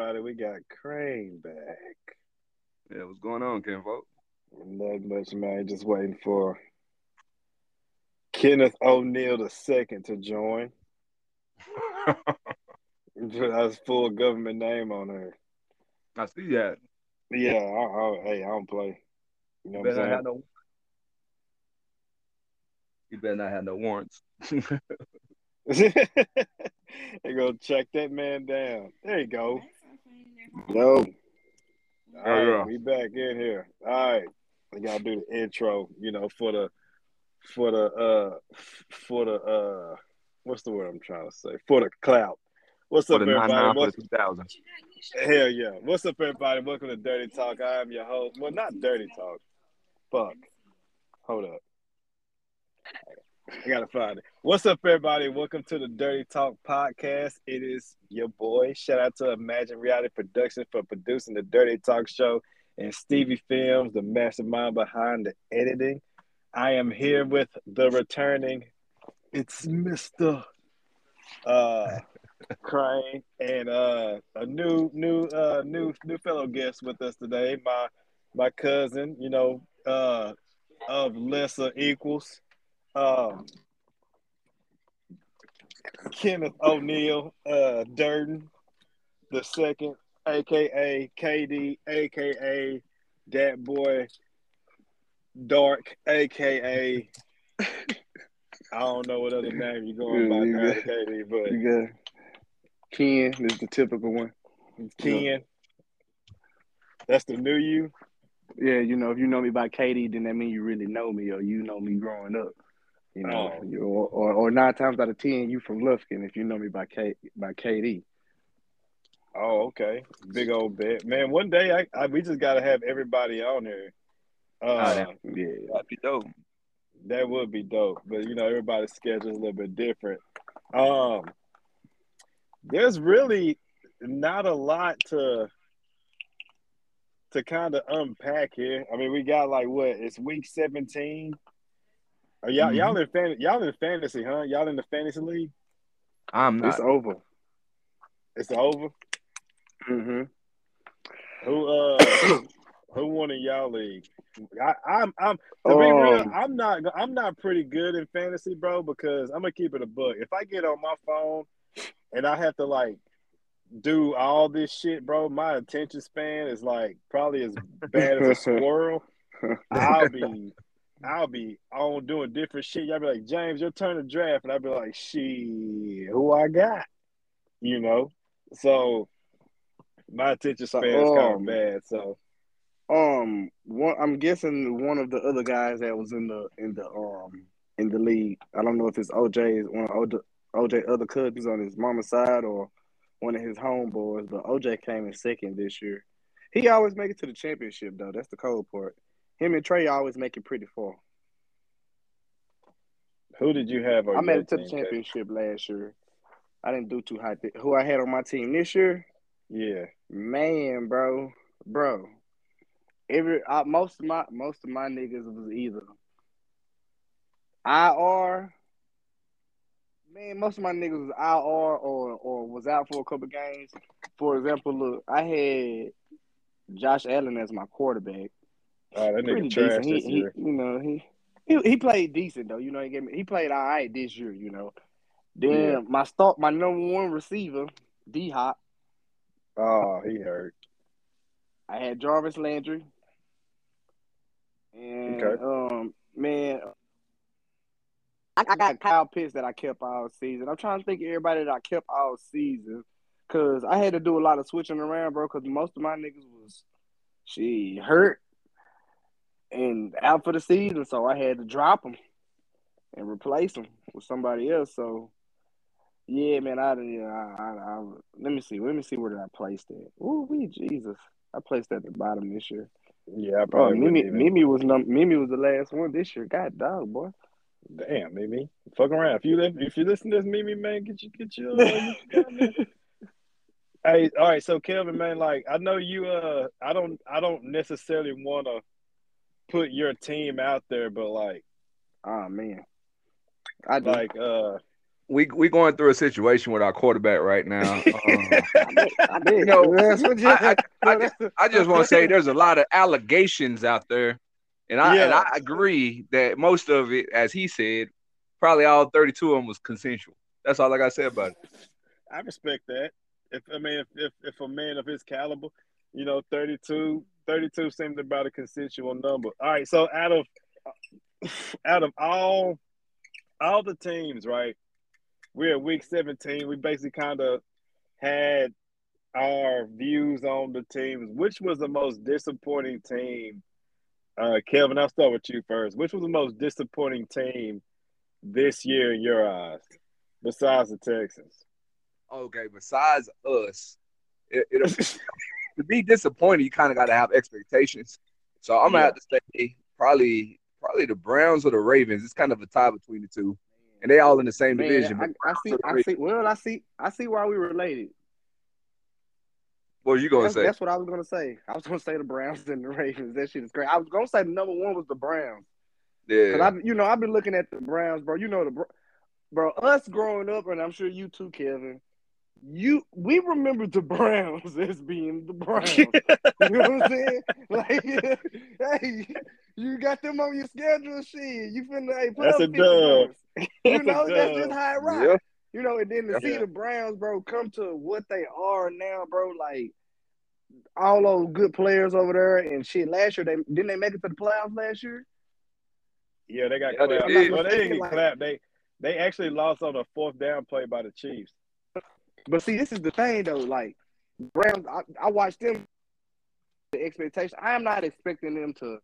everybody. We got Crain back. Yeah, what's going on, Ken Folk? Not much, man. Just waiting for Kenneth O'Neal II to join. That's full government name on her. I see that. Yeah, I, I, hey, I don't play. You know You what I'm better not saying? have no. You better not have no warrants. they go check that man down. There you go. Yo. All right, yeah. we back in here. All right. We gotta do the intro, you know, for the for the uh for the uh what's the word I'm trying to say? For the clout. What's For up, everybody? nine What's, the two thousand. hell yeah. What's up, everybody? Welcome to Dirty Talk. I am your host. Well, not Dirty Talk. Fuck. Hold up. I gotta find it. What's up, everybody? Welcome to the Dirty Talk podcast. It is your boy. Shout out to Imagine Reality Production for producing the Dirty Talk show, and Stevie Films, the mastermind behind the editing. I am here with the returning. It's Mister uh, Crain and uh, a new, new, uh, new, new fellow guest with us today. My my cousin, you know, uh, of lesser equals. Um, Kenneth O'Neal, uh, Durden, the second, aka KD, aka that boy, Dark, aka I don't know what other name you're going by Yeah, now, you KD, but You got Ken, is the typical one. Ken. That's the new you. Yeah, you know, if you know me by KD, then that means you really know me or you know me growing up. You know, Oh. you, or, or or nine times out of ten, you from Lufkin if you know me by K by KD. Oh, okay. Big old bet. Man, one day I, I we just gotta have everybody on here. Uh, damn. Yeah. That'd be dope. That would be dope, but you know everybody's schedule is a little bit different. Um, there's really not a lot to to kind of unpack here. I mean, we got like what? It's week 17. Are y'all y'all in fan y'all in fantasy, huh? Y'all in the fantasy league? I'm not. It's over. It's over. Mm-hmm. Who uh who won in y'all league? I, I'm I'm to be real, Um, I'm not I'm not pretty good in fantasy, bro, because I'm gonna keep it a book. If I get on my phone and I have to like do all this shit, bro, my attention span is like probably as bad as a squirrel. I'll be I'll be on doing different shit. Y'all be like, James, your turn to draft, and I'll be like, shit, who I got? You know? So my attention span is kind of um, bad. So Um, one, I'm guessing one of the other guys that was in the in the um in the league. I don't know if it's OJ's one of OJ, OJ other cousins on his mama's side or one of his homeboys, but OJ came in second this year. He always make it to the championship though. That's the cold part. Him and Trey always make it pretty far. who did you have on I made it to the championship last year. I didn't do too hot. Who I had on my team this year? Yeah. Man, bro, bro. Every uh, most of my most of my niggas was either IR. Man, most of my niggas was IR or or was out for a couple games. For example, look, I had Josh Allen as my quarterback. Oh, that Pretty nigga trash decent. He, this he, year. you know, he, he he played decent though. You know, he gave me, he played all right this year. You know, then Yeah. my start, my number one receiver, D Hop. Oh, he hurt. I had Jarvis Landry. And Okay. um man I, I got Kyle Pitts that I kept all season. I'm trying to think of everybody that I kept all season. Cause I had to do a lot of switching around, bro, because most of my niggas was she hurt and out for the season, so I had to drop them and replace them with somebody else. So yeah, man, I, yeah, I, I, I let me see, let me see where did I place that. Ooh, we Jesus, I placed that at the bottom this year. Yeah, I Oh, probably wouldn't Mimi, even. Mimi was num- Mimi was the last one this year. God dog, boy. Damn, Mimi. Fuck around. If you live, if you listen to this, Mimi, man, get you get you. Uh, get you down there. Hey, all right. So Kevin, man, like I know you. Uh, I don't. I don't necessarily want to put your team out there, but like, oh man, I like, uh, we we going through a situation with our quarterback right now. Um, I bet. I bet. You know, That's what you- I- I No, just- I just want to say there's a lot of allegations out there, and I and I agree that most of it, as he said, probably all 32 of them was consensual. That's all I got to say about it. I respect that. If I mean, if, if if a man of his caliber, you know, 32, 32 seems about a consensual number. All right, so out of out of all all the teams, right? We're at week seventeen. We basically kind of had our views on the teams. Which was the most disappointing team? Uh, Kevin, I'll start with you first. Which was the most disappointing team this year in your eyes, besides the Texans? Okay, besides us, it, it'll, to be disappointed, you kind of got to have expectations. So I'm gonna Yeah. have to say probably probably the Browns or the Ravens. It's kind of a tie between the two, and they all in the same Man, division. I, I see. I see. Well, I see. I see why we related. what are you gonna That's, say? that's what I was gonna say. I was gonna say the Browns and the Ravens. That shit is great. I was gonna say the number one was the Browns. Cause yeah, I, you know, I've been looking at the Browns, bro. You know the, bro. Us growing up, and I'm sure you too, Kevin. You, we remember the Browns as being the Browns. you know what I'm saying? Like, hey, you got them on your schedule, shit. You finna hey, put That's up a 50 dub. You That's a know, that's just how it rocks. yeah. You know, and then to see the Browns, bro, come to what they are now, bro, like all those good players over there and shit. Last year, they didn't they make it to the playoffs last year? Yeah, they got Yeah, clapped. did. Well, they didn't get Like- clapped. They they actually lost on a fourth down play by the Chiefs. But see, this is the thing though. Like Browns, I, I watched them. The expectation. I am not expecting them to.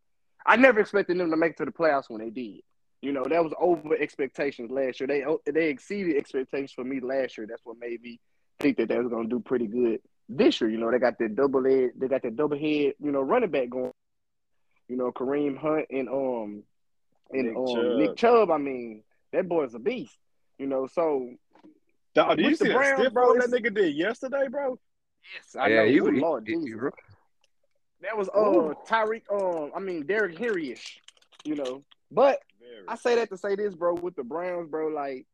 I never expected them to make it to the playoffs when they did. You know, that was over expectations last year. They they exceeded expectations for me last year. That's what made me think that they was gonna do pretty good this year. You know, they got that double head, they got that double head, you know, running back going. You know, Kareem Hunt and um and Nick um Chubb. Nick Chubb. I mean, that boy's a beast. You know, so Dog, do you see the Browns, stiff bro, roll that nigga did yesterday, bro? yes, I yeah, know. he, Ooh, he, Lord he- he- Jesus. That was uh Ooh. Tyreek um I mean Derrick Henry ish, you know. But I say that to say this, bro, with the Browns, bro, like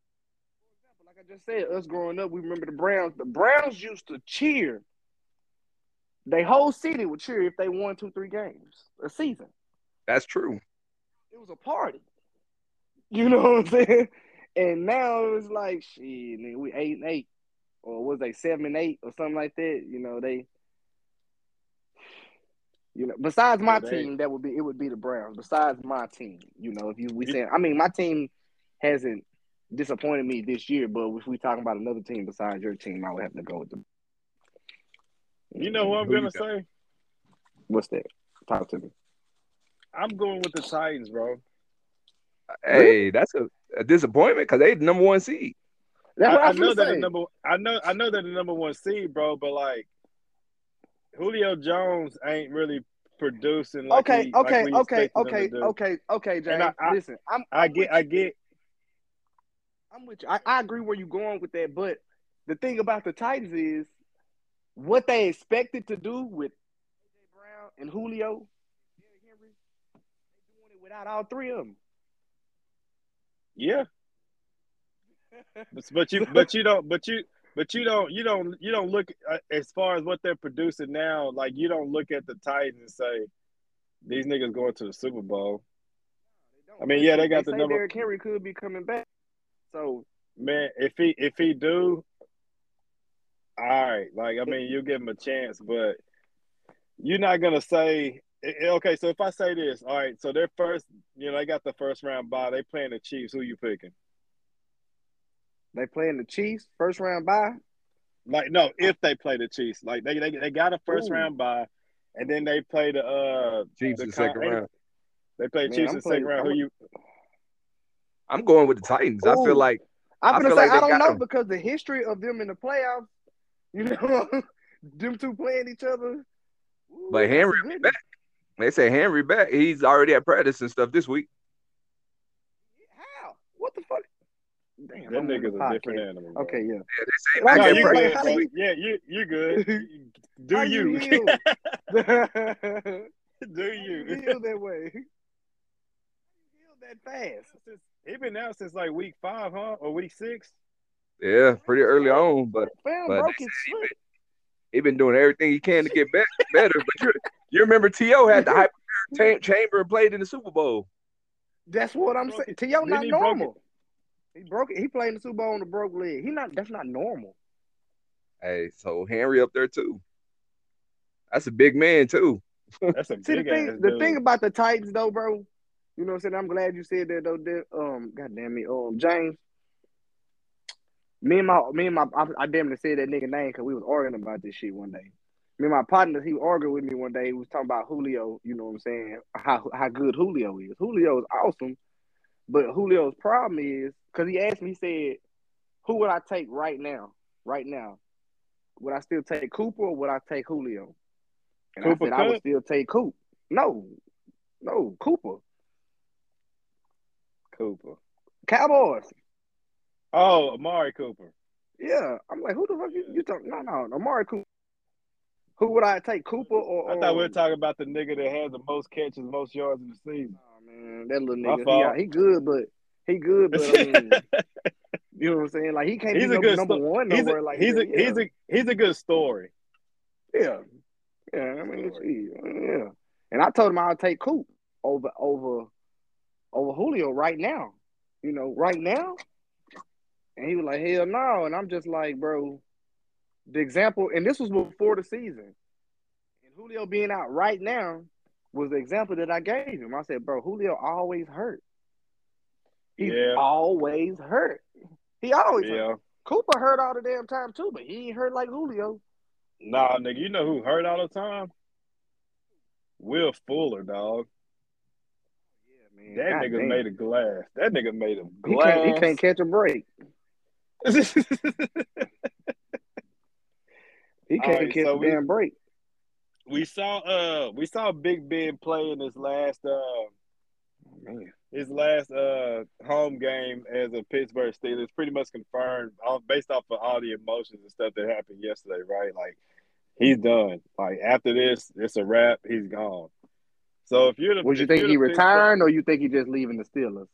for example, like I just said, us growing up, we remember the Browns. The Browns used to cheer. They whole city would cheer if they won two, three games a season. that's true. It was a party. You know what I'm saying? And now it's like shit, nigga, we eight and eight. Or was they seven and eight or something like that? You know, they you know, besides my Yeah, they- team, that would be it would be the Browns. Besides my team, you know, if you we saying I mean my team hasn't disappointed me this year, but if we talking about another team besides your team, I would have to go with them. You know who I'm Who gonna say? What's that? Talk to me. I'm going with the Titans, bro. Hey, that's a, a disappointment because they the number one seed. That's I, what I, I know that say. the number. I know. I know that the number one seed, bro. But like, Julio Jones ain't really producing. Like okay, we, like okay, we okay, okay, okay, okay, James. I- I- listen, I'm, I I'm get. I get. I'm with you. I, I agree where you're going with that, but the thing about the Titans is what they expected to do with AJ Brown and Julio, Derrick Henry, they doing it without all three of them. Yeah. But, but you. But you don't. But you. But you don't. You don't. You don't look uh, as far as what they're producing now. Like you don't look at the Titans and say these niggas going to the Super Bowl. I mean, yeah, they got the say number- Derrick Henry could be coming back. So Man, if he if he do, all right. Like I mean, you give him a chance, but you're not gonna say okay. So if I say this, all right. So their first, you know, they got the first round bye. They playing the Chiefs. Who you picking? they playing the Chiefs first round bye. Like no, if they play the Chiefs, like they they, they got a first Ooh. round bye, and then they play the uh Chiefs the in the second con- round. They play Man, Chiefs I'm in the second round. Who I'm- you? I'm going with the Titans. I feel like I'm gonna feel say like I don't know them. because the history of them in the playoffs, you know, them two playing each other. Ooh, But that's a Henry back. They say Henry back. He's already at practice and stuff this week. How? What the fuck? Damn, That I'm on the nigga's a podcast. different animal. bro. Okay, yeah. Yeah, they say No, I at you practice. good, how bro. you- Yeah, you you good. Do How you? Do you? you heal that way? How you heal that fast? He been out since like week five, huh? Or week six? Yeah, pretty early on, but Fam but broke his he foot. been, he been doing everything he can to get be- better. But you, you remember T.O. had the hyperbaric chamber and played in the Super Bowl. That's what I'm saying. it. T.O. Not he broke normal. He broke it. He played in the Super Bowl on the broke leg. He not. That's not normal. Hey, so Henry up there too. That's a big man too. That's a See the big thing. ass The thing about the Titans, though, bro. You know what I'm saying? I'm glad you said that, though. That, um, God damn it, um, James. Me and my, me and my, I, I damn near said that nigga name because we was arguing about this shit one day. Me and my partner, he argued with me one day. He was talking about Julio. You know what I'm saying? How how good Julio is. Julio is awesome, but Julio's problem is because he asked me. He said, "Who would I take right now? Right now, would I still take Cooper or would I take Julio?" And Cooper I said, "I would still take Coop." No, no, Cooper. Cooper. Cowboys. Oh, Amari Cooper. Yeah, I'm like, who the fuck you, you talking? No, no, Amari Cooper. Who would I take, Cooper or? I thought we were talking about the nigga that has the most catches, most yards in the season. Oh man, that little nigga, he, he good, but he good, but I mean, you know what I'm saying? Like he can't he's be good number sto- one he's a, like he's a that. he's a he's a good story. yeah, yeah. I mean, yeah. And I told him I'll take Coop over over over Julio right now. You know, right now. And he was like, hell no. And I'm just like, bro, the example, and this was before the season. And Julio being out right now was the example that I gave him. I said, bro, Julio always hurt. He's Yeah. always hurt. He always hurt. Cooper hurt all the damn time too, but he ain't hurt like Julio. Nah, nigga, you know who hurt all the time? Will Fuller, dog. Yeah, man. That God nigga damn. made a glass. That nigga made he glass. can't, he can't catch a break. He can't right, catch so a we- damn break. we saw uh we saw Big Ben play in his last uh Man. his last uh home game as a Pittsburgh Steelers pretty much confirmed based off of all the emotions and stuff that happened yesterday, right? Like he's done. Like after this, it's a wrap. He's gone. So if you're the, Would you think he retiring or you think he just leaving the Steelers?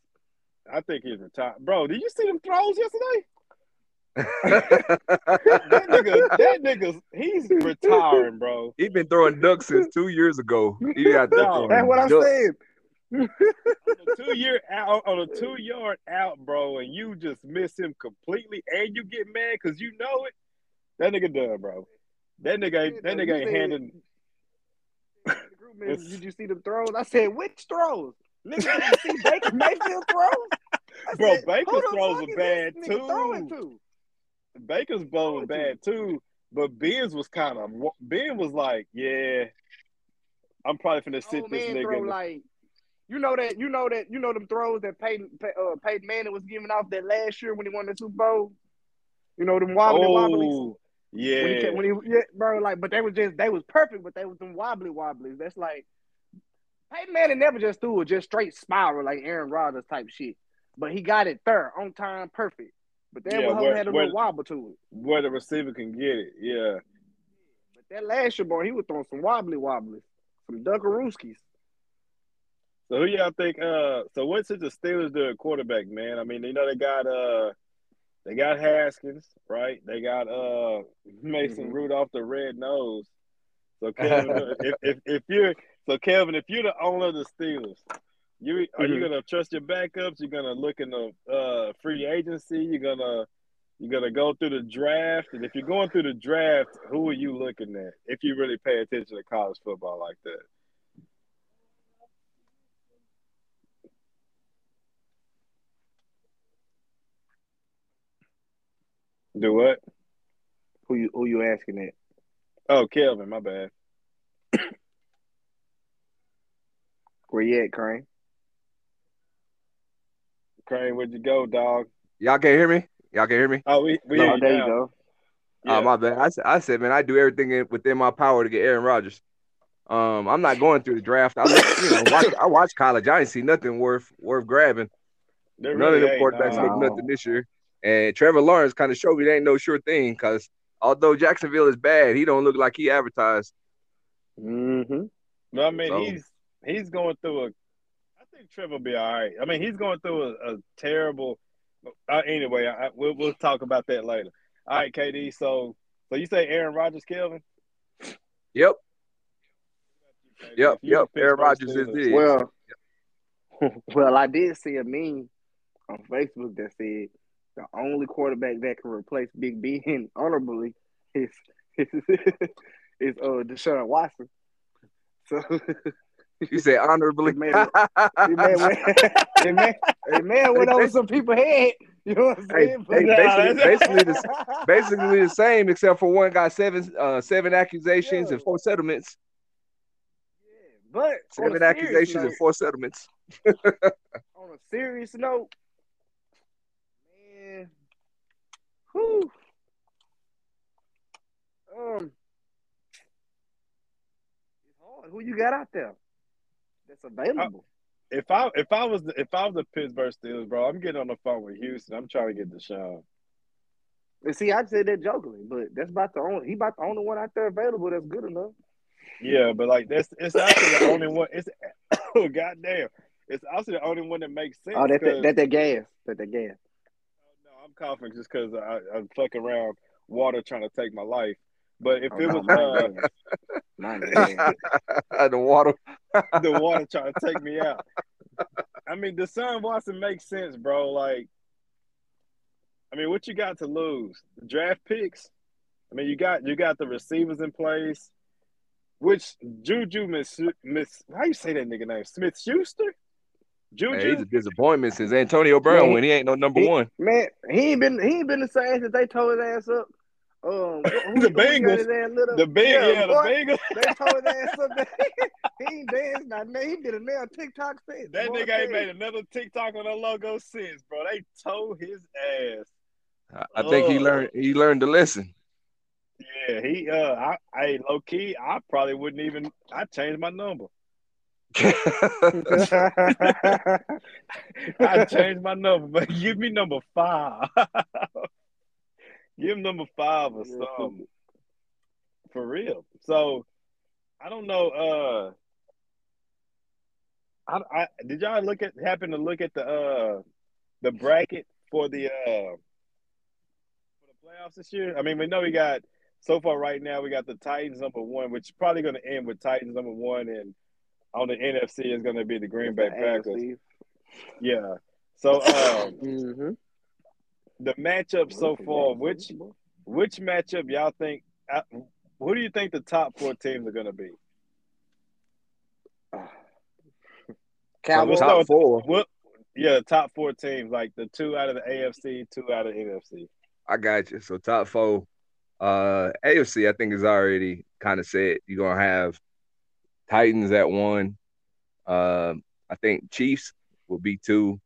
I think he's retired. Bro, did you see them throws yesterday? That nigga, that nigga, he's retiring, bro. he been throwing ducks since two years ago. He got there No, That's what I'm ducks. saying. on a two year out on a two yard out, bro, and you just miss him completely, and you get mad because you know it. That nigga done, bro. That nigga ain't that nigga ain't said- handing. The group Did you see them throws? I said, which throws? Nigga, did you see Baker Mayfield throws? I Bro, said, Baker's who the throws fuck were is bad, this too. Baker's bowl was bad too, but Ben's was kind of Ben was like, yeah, I'm probably finna sit Old this man nigga. like, you know that, you know that, you know them throws that Peyton, Pey- uh, Peyton Manning was giving off that last year when he won the Super Bowl. You know them wobbly wobblies. oh, When he, yeah. when he, yeah, bro, like, but they was just, they was perfect, but they was them wobbly wobblies. That's like, Peyton Manning never just threw a just straight spiral like Aaron Rodgers type shit. But he got it third on time, perfect. But that Yeah, one where- had a where- little wobble to it. Where the receiver can get it, yeah. But that last year, boy, he was throwing some wobbly wobblies, some Dunkarooskies. So who y'all think? Uh, so what should the Steelers do at quarterback, man? I mean, you know they got uh, they got Haskins, right? They got uh Mason Mhm. Rudolph, the red nose. So Kevin, if, if if you're so Kevin, if you're the owner of the Steelers, you are you Mhm. gonna trust your backups? You're gonna look in the uh free agency. You're gonna you're gonna go through the draft, and if you're going through the draft, who are you looking at? If you really pay attention to college football like that. Do what? Who you who you asking that? Oh, Kelvin, my bad. Where you at, Crain? Crain, where'd you go, dog? Y'all can't hear me? Y'all can hear me? Oh, we we Oh, hear you there you now. go. Oh, Yeah. my bad. I said, I said, man, I do everything within my power to get Aaron Rodgers. Um, I'm not going through the draft. I, look, you know, watch, I watch college. I ain't see nothing worth worth grabbing. There None of really them ain't, quarterbacks dog. look nothing this year. And Trevor Lawrence kind of showed me they ain't no sure thing because although Jacksonville is bad, he don't look like he advertised. Mm-hmm. No, I mean So- he's he's going through a. I think Trevor will be all right. I mean he's going through a, a terrible. Uh, anyway, I, we'll we'll talk about that later. All right, KD. So so you say Aaron Rodgers, Kelvin? Yep. Yep. Yep. Aaron Rodgers is Steelers- it. Well, well, I did see a meme on Facebook that said the only quarterback that can replace Big Ben honorably is is, is uh Deshaun Watson. So You say honorably. It made it- it may it may it may have went over some people's head. You know what I'm saying? hey, But- basically, basically, the, basically the same, except for one got seven, uh, seven accusations and four settlements. but Seven accusations note- and four settlements. on a serious note, man, whew, um. Who you got out there that's available? If I if I was if I was the Pittsburgh Steelers, bro, I'm getting on the phone with Houston. I'm trying to get Deshaun. and see, I said that jokingly, but that's about the only he about the only one out there available that's good enough. Yeah, but like that's it's actually the only one. It's oh goddamn, it's also the only one that makes sense. Oh, that that, that that gas, that that gas. No, I'm confident just because I'm fucking around water trying to take my life. But if Oh, it no, was mine uh, gas. Mine gas. the water. the water trying to take me out, I mean, the Deshaun Watson makes sense, bro. Like, I mean, what you got to lose? The Draft picks. I mean, you got you got the receivers in place. Which Juju Miss Miss how you say that nigga name? Smith Schuster? Juju? Hey, he's a disappointment since Antonio Brown Man, when he ain't no number he- one. Man, he ain't been he ain't been the same since they tore his ass up. Um, who- who- The who Bengals. his ass lit up? the big yeah, the boy, Bengals. They tore his ass up. he ain't danced not man. He did a nail TikTok since. That Boy, nigga ain't made another TikTok on that logo since, bro. They tore his ass. I- I think he learned he learned the lesson. Yeah, he uh I, I low key, I probably wouldn't even I changed my number. I changed my number, but give me number five. Give him number five or Yeah, something. For real. So I don't know, uh I, I did y'all look at happen to look at the uh the bracket for the uh for the playoffs this year? I mean, we know we got so far right now we got the Titans number one, which is probably gonna end with Titans number one and on the NFC is gonna be the Green Bay Packers. Yeah. So um Mm-hmm. The matchup so far, which which matchup y'all think? uh, Who do you think the top four teams are going to be? Cowboys. start Top four. What? Yeah, the top four teams, like the two out of the AFC, two out of the NFC. I got you. So top four. Uh AFC, I think is already kind of set. You're gonna have Titans at one. Um, I think Chiefs will be two.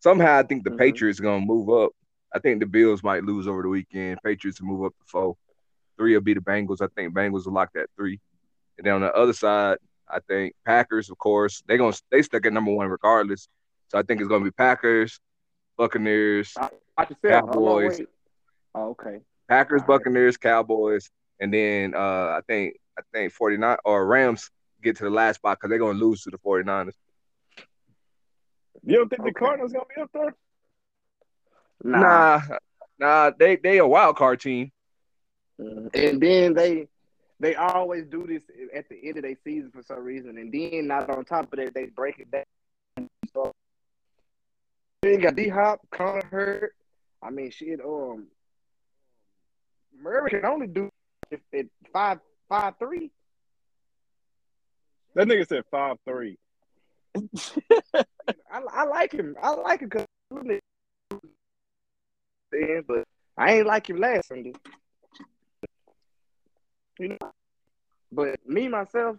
Somehow I think the Mhm. Patriots gonna move up. I think the Bills might lose over the weekend. Patriots will move up to four. Three will be the Bengals. I think Bengals will lock that three. And then on the other side, I think Packers, of course, they're gonna they stuck at number one regardless. So I think it's gonna be Packers, Buccaneers, Watch yourself. Hold Cowboys. Oh, okay. Packers, All right. Buccaneers, Cowboys, and then uh I think I think 49 or Rams get to the last spot because they're gonna lose to the 49ers. You don't think Okay. the Cardinals going to be up there? Nah. Nah, nah, they they a wild card team. Mhm. And then they they always do this at the end of their season for some reason, and then not on top of that they break it down. So then got D Hop, Conner Hurt. I mean, shit. Um, Murray can only do if at five five three. That nigga said five three. I, I like him. I like him because but I ain't like him last Sunday. You know, but me myself,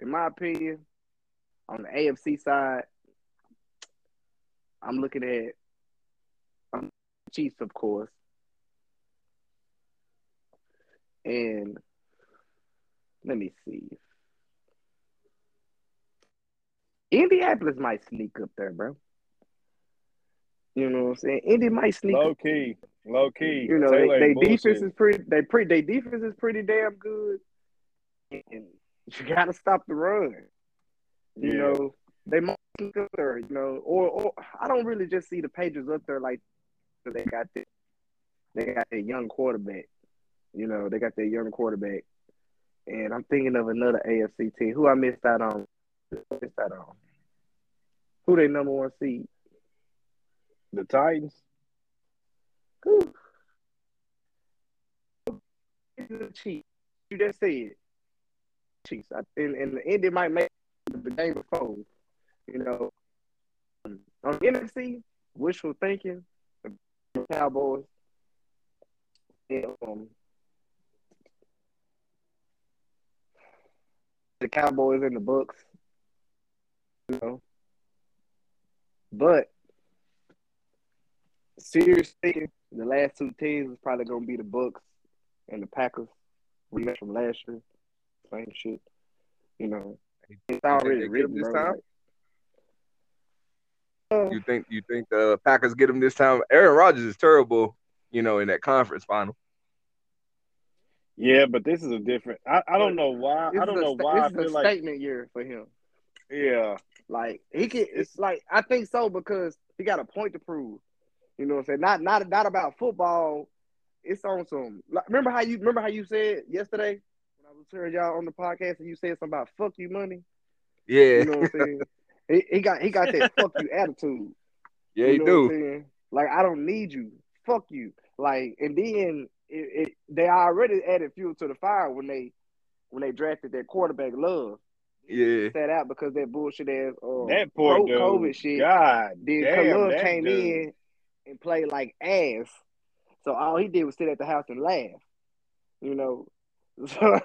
in my opinion, on the AFC side, I'm looking at um, Chiefs, of course, and let me see. Indianapolis might sneak up there, bro. You know what I'm saying? Indy might sneak Low up. key, low key. You know, Taylor they, they defense is pretty. They pretty. They defense is pretty damn good. And you got to stop the run. You Yeah. know, they might sneak up there. You know, or or I don't really just see the Patriots up there like they got the, they got a young quarterback. You know, they got their young quarterback. And I'm thinking of another AFC team. Who I missed out on? Missed out on. Who they number one seed? The Titans. Who? The Chiefs. You just said Chiefs. I, and, and the Indy might make the game before. You know, on NFC, wishful thinking, the Cowboys. And, um, the Cowboys and the Bucks. You know. But seriously, the last two teams is probably gonna be the Bucks and the Packers. Rematch from last year. Same shit. You know. It's already they written get them this bro. time? Uh, You think you think the Packers get them this time? Aaron Rodgers is terrible, you know, in that conference final. Yeah, but this is a different. I, I don't know why. this I don't know sta- why I This is feel a like. statement year for him. Yeah, Like he can, it's like I think so because he got a point to prove. You know what I'm saying? Not not not about football. It's on some. Like, remember how you remember how you said yesterday when I was hearing y'all on the podcast and you said something about fuck you money. Yeah, You know what I'm saying? he, he got he got that fuck you attitude. yeah, you he know do. What I'm? Like I don't need you. Fuck you. Like and then it, it, they already added fuel to the fire when they when they drafted that quarterback love. Yeah, Sat out because that bullshit ass uh, that poor. COVID shit. God Then damn, Love came dude. in and play like ass. So all he did was sit at the house and laugh. You know. So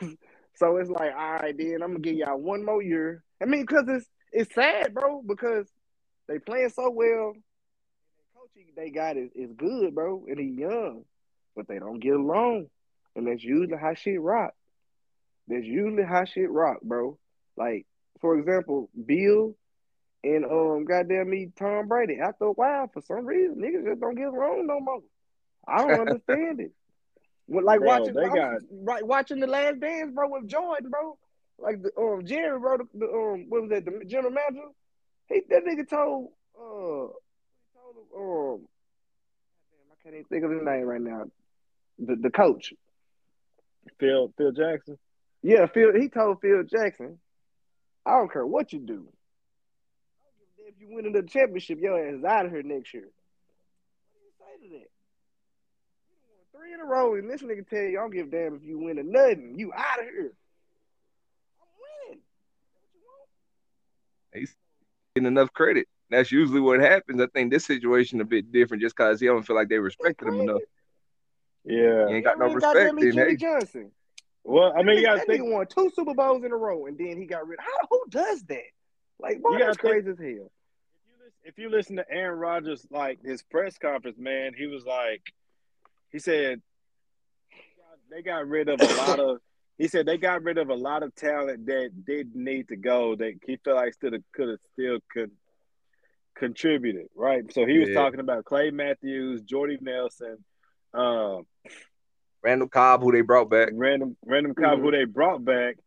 so it's like, all right, then I'm gonna give y'all one more year. I mean, because it's it's sad, bro, because they playing so well. The coach they got is, is good, bro, and he young, but they don't get along. And that's usually how shit rock. That's usually how shit rock, bro. Like, for example, Bill and um goddamn me Tom Brady. After a while, for some reason, niggas just don't get along no more. I don't understand it. Well, like Bro, watching, was, got- right, watching the Last Dance, bro, with Jordan, bro. Like the um Jerry, bro, the, the um what was that, the general manager? He that nigga told uh told him, um damn, I can't even think of his name right now. The the coach. Phil Phil Jackson. Yeah, Phil. He told Phil Jackson, "I don't care what you do. I don't give a damn If you win the championship, your ass is out of here next year." What do you say to that? You won three in a row, and this nigga tell you, "I don't give a damn if you win or nothing. You out of here." I'm winning. What you want? he's getting enough credit. That's usually what happens. I think this situation a bit different just because he don't feel like they respected him enough. Yeah. He ain't got no respect. goddamn Then, Jimmy hey, Johnson. Well, I mean, you that, gotta think. nigga won two Super Bowls in a row, and then he got rid. How who does that? Like, boy, You gotta that's crazy as hell. If you listen, if you listen to Aaron Rodgers, like his press conference, man, he was like, he said they got rid of a lot of. He said they got rid of a lot of talent that didn't need to go. That he felt like still could have still could contributed, right? So he was Yeah. talking about Clay Matthews, Jordy Nelson, um, Randall Cobb, who they brought back. random Randall Cobb Mhm. who they brought back.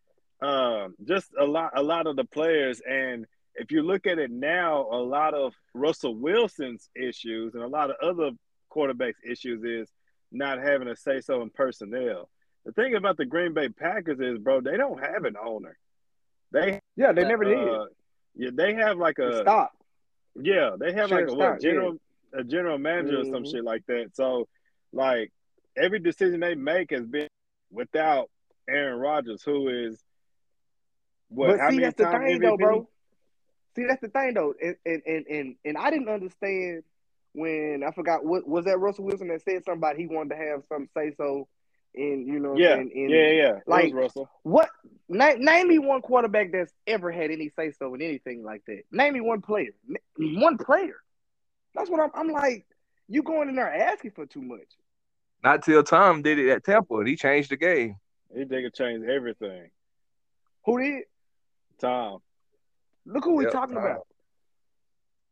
Um, just a lot a lot of the players. And if you look at it now, a lot of Russell Wilson's issues and a lot of other quarterbacks' issues is not having a say so in personnel. The thing about the Green Bay Packers is, bro, they don't have an owner. They Yeah, they never did. uh, Yeah, they have like a Stop. yeah, they have Sure, like a what general a general manager or some Mhm. shit like that. So like every decision they make has been without Aaron Rodgers, who is what but how see, many that's the thing, MVP? though, bro. See, that's the thing, though, and and and and, and I didn't understand when I forgot what was that Russell Wilson that said something about he wanted to have some say so in you know Yeah, I'm in yeah, yeah. It like- was Russell. what name, name me one quarterback that's ever had any say so in anything like that. Name me one player, mm-hmm. one player. That's what I'm. I'm like, you going in there asking for too much. Not till Tom did it at Tampa, and he changed the game. He they could change everything. Who did? Tom. Look who we're talking Tom. about.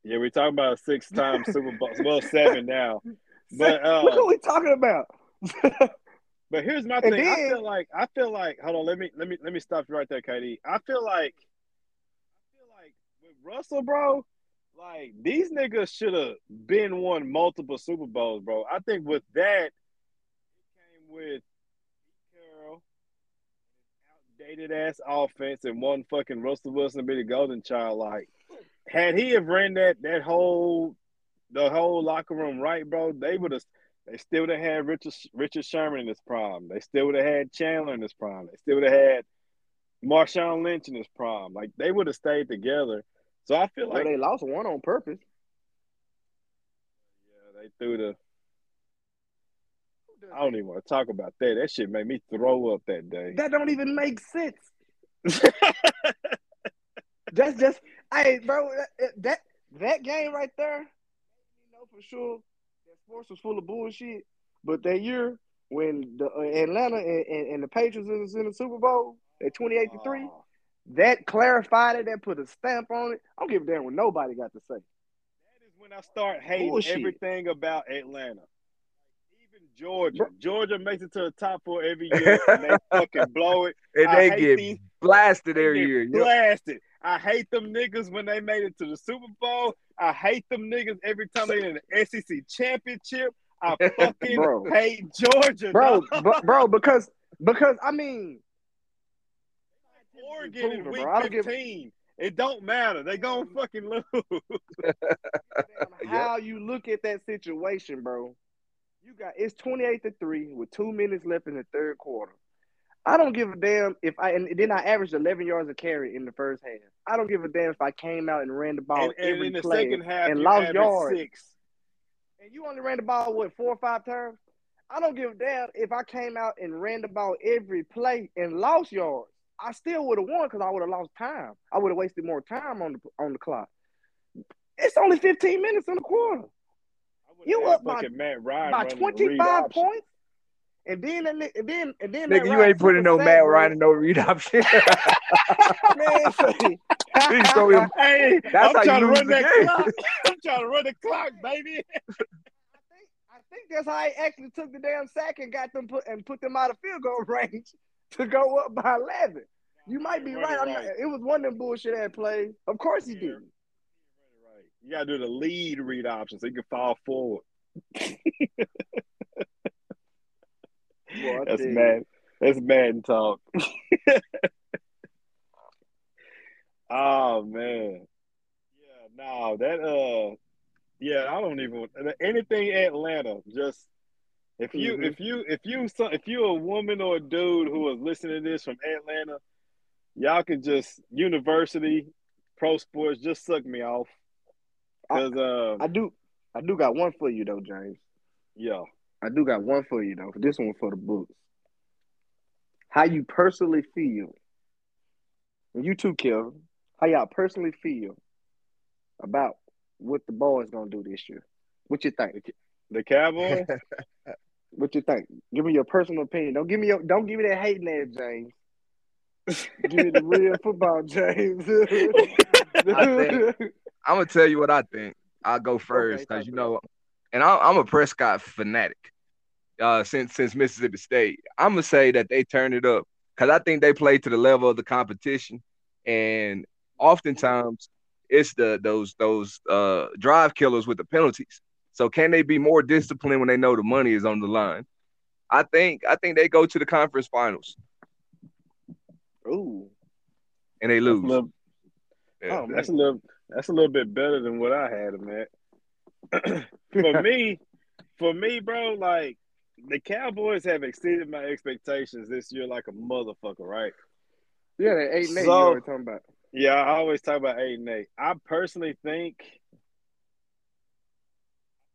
Yeah, we're talking about a six time Super Bowl well seven now. But uh Look who we talking about. But here's my thing. I feel like I feel like hold on, let me let me let me stop you right there, KD. I feel like I feel like with Russell, bro, Like these niggas should have been won multiple Super Bowls, bro. I think with that, it came with outdated ass offense, and one fucking Russell Wilson be the golden child. Like, had he have ran that that whole the whole locker room right, bro, they would have. They still would have had Richard Richard Sherman in this prime. They still would have had Chancellor in this prime. They still would have had Marshawn Lynch in his prime. Like they would have stayed together. So I feel Well, like they lost one on purpose. yeah, they threw the. I don't even want to talk about that. That shit made me throw up that day. That don't even make sense. That's just, hey, bro, that, that that game right there, you know for sure that sports was full of bullshit. But that year when the uh, Atlanta and, and, and the Patriots was in the Super Bowl at twenty eight to three, that clarified it. That put a stamp on it. I don't give a damn what nobody got to say. that is when I start hating Bullshit. everything about Atlanta. Even Georgia. Georgia makes it to the top four every year and they fucking blow it. And I they get these- blasted every get year. Yep. Blasted. I hate them niggas when they made it to the Super Bowl. I hate them niggas every time they in the SEC championship. I fucking Bro. hate Georgia, Bro, dog. bro, bro, because because I mean Oregon in proven, week bro. I don't give- 15. It don't matter. They gonna fucking lose. damn how you look at that situation, bro. You got it's 28 to 3 with two minutes left in the third quarter. I don't give a damn if I and then I averaged 11 yards a carry in the first half. I don't give a damn if I came out and ran the ball and, and every in the play second half, and lost yards. six. And you only ran the ball what four or five times. I don't give a damn if I came out and ran the ball every play and lost yards. I still would have won because I would have lost time. I would have wasted more time on the on the clock. It's only 15 minutes in the quarter. I would've You had up by- fucking Matt Ryan by 25 points. And then and then and then Nigga, you ain't putting no took a Matt sack, Ryan in no read option. Man, say- Please him- Hey, That's I'm how trying you to lose run the that game. clock. I'm trying to run the clock, baby. I think that's how he actually took the damn sack and got them put and put them out of field goal range to go up by 11. You might be Run right. it I'm not, it was one of them bullshit ass plays. Of course he Yeah. did. You gotta do the lead read option so you can fall forward. Boy, That's mad. That's mad talk. oh man. Yeah, no, that uh yeah, I don't even anything Atlanta, just if you Mhm. if you if you if you a woman or a dude who is listening to this from Atlanta, y'all can just university, pro sports, just suck me off. Cause uh I do I do got one for you though, James. yeah. I do got one for you though. This one for the books. How you personally feel, and you too, Kevin. How y'all personally feel about what the boys gonna do this year? What you think? The Cowboys? What you think? Give me your personal opinion. Don't give me your. Don't give me that hating ass, James. give me the real football, James. I'm gonna tell you what I think. I'll go first because you know, and I, I'm a Prescott fanatic. Uh, since since Mississippi State, I'm gonna say that they turned it up because I think they play to the level of the competition, and oftentimes it's the those those uh drive killers with the penalties. So can they be more disciplined when they know the money is on the line? I think I think they go to the conference finals Ooh. and they That's lose. little, Yeah. Oh, that's a little that's a little bit better than what I had them at. for me, for me, bro, like the Cowboys have exceeded my expectations this year like a motherfucker, right? Yeah, they eight and eight you So- already talking about. Yeah, I always talk about eight and eight. I personally think I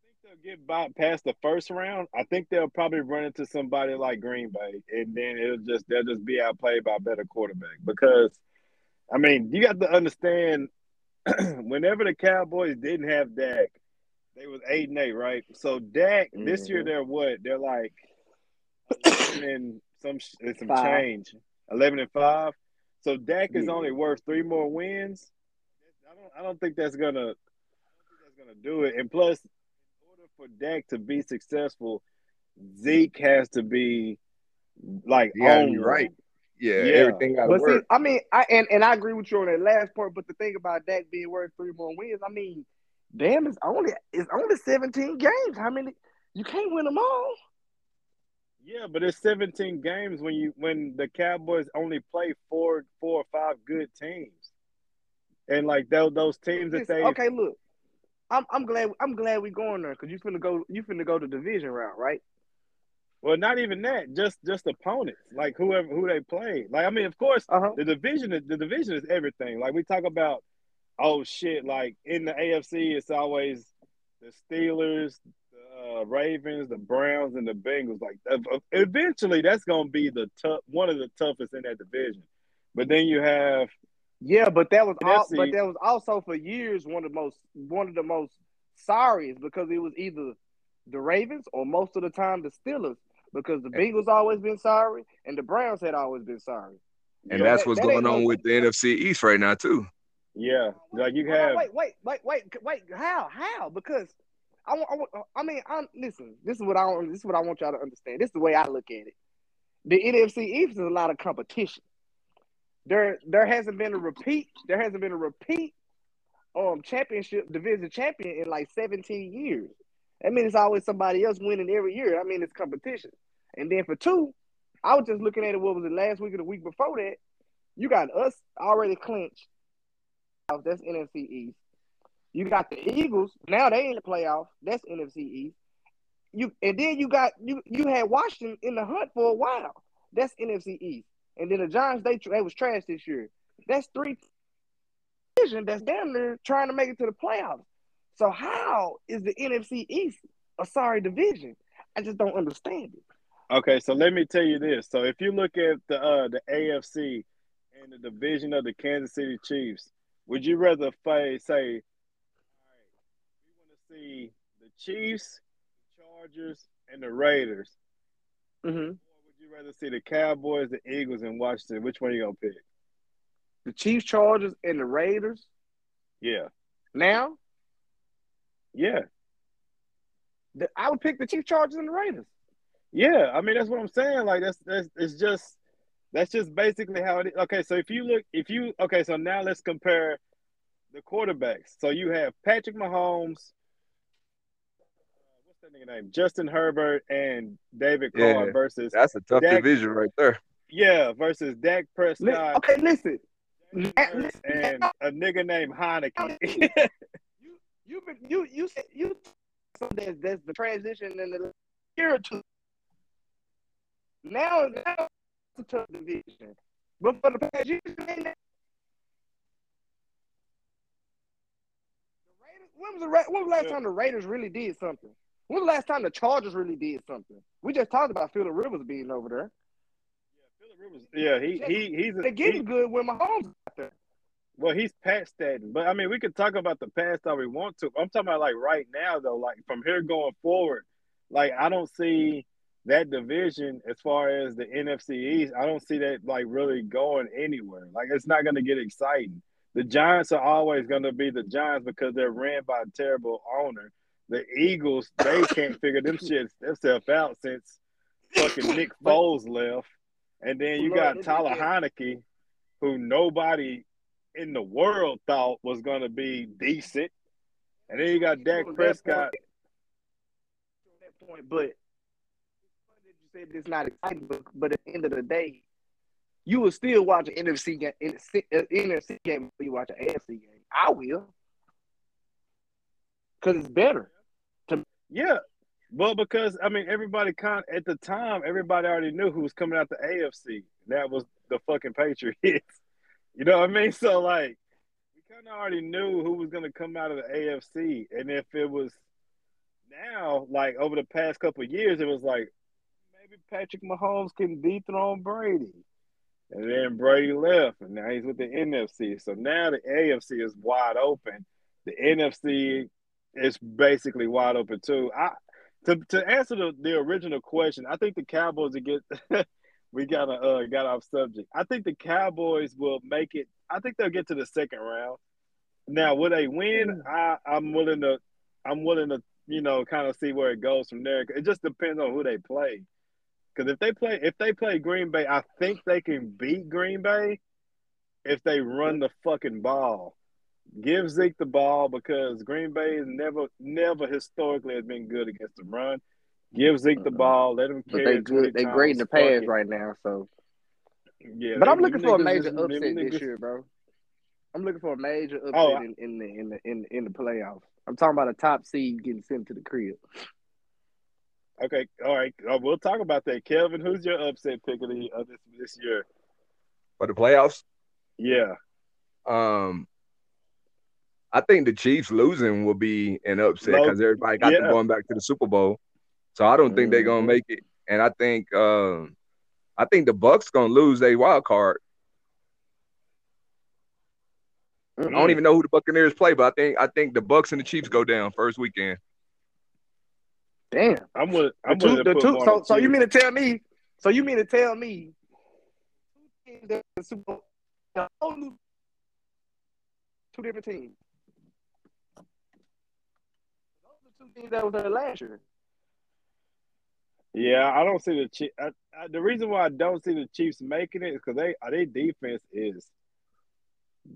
think they'll get by past the first round. I think they'll probably run into somebody like Green Bay, and then it'll just they'll just be outplayed by a better quarterback. Because I mean, you got to understand, whenever the Cowboys didn't have Dak, they was eight and eight, right? So Dak this year Mhm. they're what? They're like and some some Five. change, eleven and five. So Dak is Yeah. only worth three more wins. I don't. I don't think that's gonna. Think that's gonna do it. And plus, in order for Dak to be successful, Zeke has to be like Yeah, on right. Yeah, Yeah. everything got to But see. I mean, I and, and I agree with you on that last part. But the thing about Dak being worth three more wins, I mean, damn, it's only it's only seventeen games. How many? You can't win them all. Yeah, but it's 17 games when you when the Cowboys only play four four or five good teams. And like those those teams that they okay, look, I'm I'm glad I'm glad we going there because you finna go you finna go the division route, right? Well not even that, just just opponents. Like whoever who they play. Like I mean, of course, Uh huh. the division is the division is everything. Like we talk about oh shit, like in the AFC it's always the Steelers, the uh, Ravens, the Browns, and the Bengals. Like eventually that's gonna be the tough one of the toughest in that division. But then you have Yeah, but that was all, but that was also for years one of the most one of the most sorriest because it was either the Ravens or most of the time the Steelers because the Bengals always been sorry and the Browns had always been sorry. And So that's that- what's that going on with the NFC East right now too. yeah, like you Hold have wait, wait, wait, wait, wait. How? How? Because I want, I, want, I mean, I listen. This is what I want. This is what I want y'all to understand. This is the way I look at it. The NFC East is a lot of competition. There, there hasn't been a repeat. There hasn't been a repeat um championship division champion in like 17 years. That means it's always somebody else winning every year. I mean, it's competition. And then for two, I was just looking at it. What was it last week or the week before that? You got us already clinched. That's NFC East. You got the Eagles. Now they in the playoff. That's NFC East. You and then you got you you had Washington in the hunt for a while. That's NFC East. And then the Giants they they was trash this year. That's three division that's damn near trying to make it to the playoffs. So how is the NFC East a sorry division? I just don't understand it. Okay, so let me tell you this. So if you look at the uh the AFC and the division of the Kansas City Chiefs, would you rather face say, all right, we want to see the Chiefs, the Chargers, and the Raiders, Mm-hmm. or would you rather see the Cowboys, the Eagles, and Washington? Which one are you gonna pick? The Chiefs, Chargers, and the Raiders. Yeah, Now, yeah, the, I would pick the Chiefs, Chargers, and the Raiders. yeah. I mean, that's what I'm saying. Like that's that's it's just that's just basically how it is. Okay, so if you look, if you okay, so now let's compare the quarterbacks. So you have Patrick Mahomes. uh, What's that nigga name? Justin Herbert and David Carr Yeah. versus That's a tough Dak- division right there. yeah versus Dak Prescott okay, listen. Jalen Li- Hurts, listen. and a nigga named Heinicke. You you been you you said you that's that's the transition in the year or two. Now now it's a tough division. But for the past when was the Ra- when was the last time the Raiders really did something? When was the last time the Chargers really did something? We just talked about Philip Rivers being over there. yeah, Philip Rivers. Yeah, he he he's a, They're he, getting good when Mahomes out there. Well he's past that, but I mean we could talk about the past all we want to. I'm talking about like right now though, like from here going forward, like I don't see that division as far as the NFC East. I don't see that like really going anywhere. Like it's not going to get exciting. The Giants are always going to be the Giants because they're ran by a terrible owner. The Eagles, they can't figure them shit themselves out since fucking Nick Foles left. And then you got Tyler. Heinicke, who nobody in the world thought was going to be decent. And then you got Dak Prescott. that point, but you said it's not exciting, but, but at the end of the day, you will still watch an NFC game, NFC game before you watch an AFC game. I will, because it's better. Yeah. Well, because I mean, everybody kind at the time, everybody already knew who was coming out the AFC. That was the fucking Patriots. you know what I mean? So like, we kind of already knew who was going to come out of the AFC, and if it was now, like over the past couple years, it was like maybe Patrick Mahomes can dethrone Brady, and then Brady left, and now he's with the NFC. So now the AFC is wide open. The NFC is basically wide open too. I to to answer the, the original question, I think the Cowboys will get we got a uh, got off subject. I think the Cowboys will make it. I think they'll get to the second round. Now, will they win? I I'm willing to I'm willing to you know kind of see where it goes from there. It just depends on who they play. Because if they play if they play Green Bay, I think they can beat Green Bay if they run the fucking ball. Give Zeke the ball because Green Bay is never never historically has been good against the run. Give Zeke the ball, let him But they good. They great in the pass right now. So, Yeah, but I'm looking for a major is- them upset this niggas- year, bro. I'm looking for a major upset Oh, in, in the in the in in the playoffs. I'm talking about a top seed getting sent to the crib. Okay, all right. Uh, we'll talk about that. Kelvin, who's your upset pick of, the, of this this year? For the playoffs, Yeah. um, I think the Chiefs losing will be an upset because everybody got them going back to the Super Bowl. So I don't think they're gonna Mhm. make it, and I think um, I think the Bucks gonna lose their wild card. I Mm. don't even know who the Buccaneers play, but I think I think the Bucks and the Chiefs go down first weekend. Damn. I'm with The I'm two, willing the two, more so, on so you mean to tell me? So you mean to tell me? two teams that the Super Bowl- the whole new- Two different teams. Those are two teams that was there last year. Yeah, I don't see the Chiefs. I, I, the reason why I don't see the Chiefs making it is because they their defense is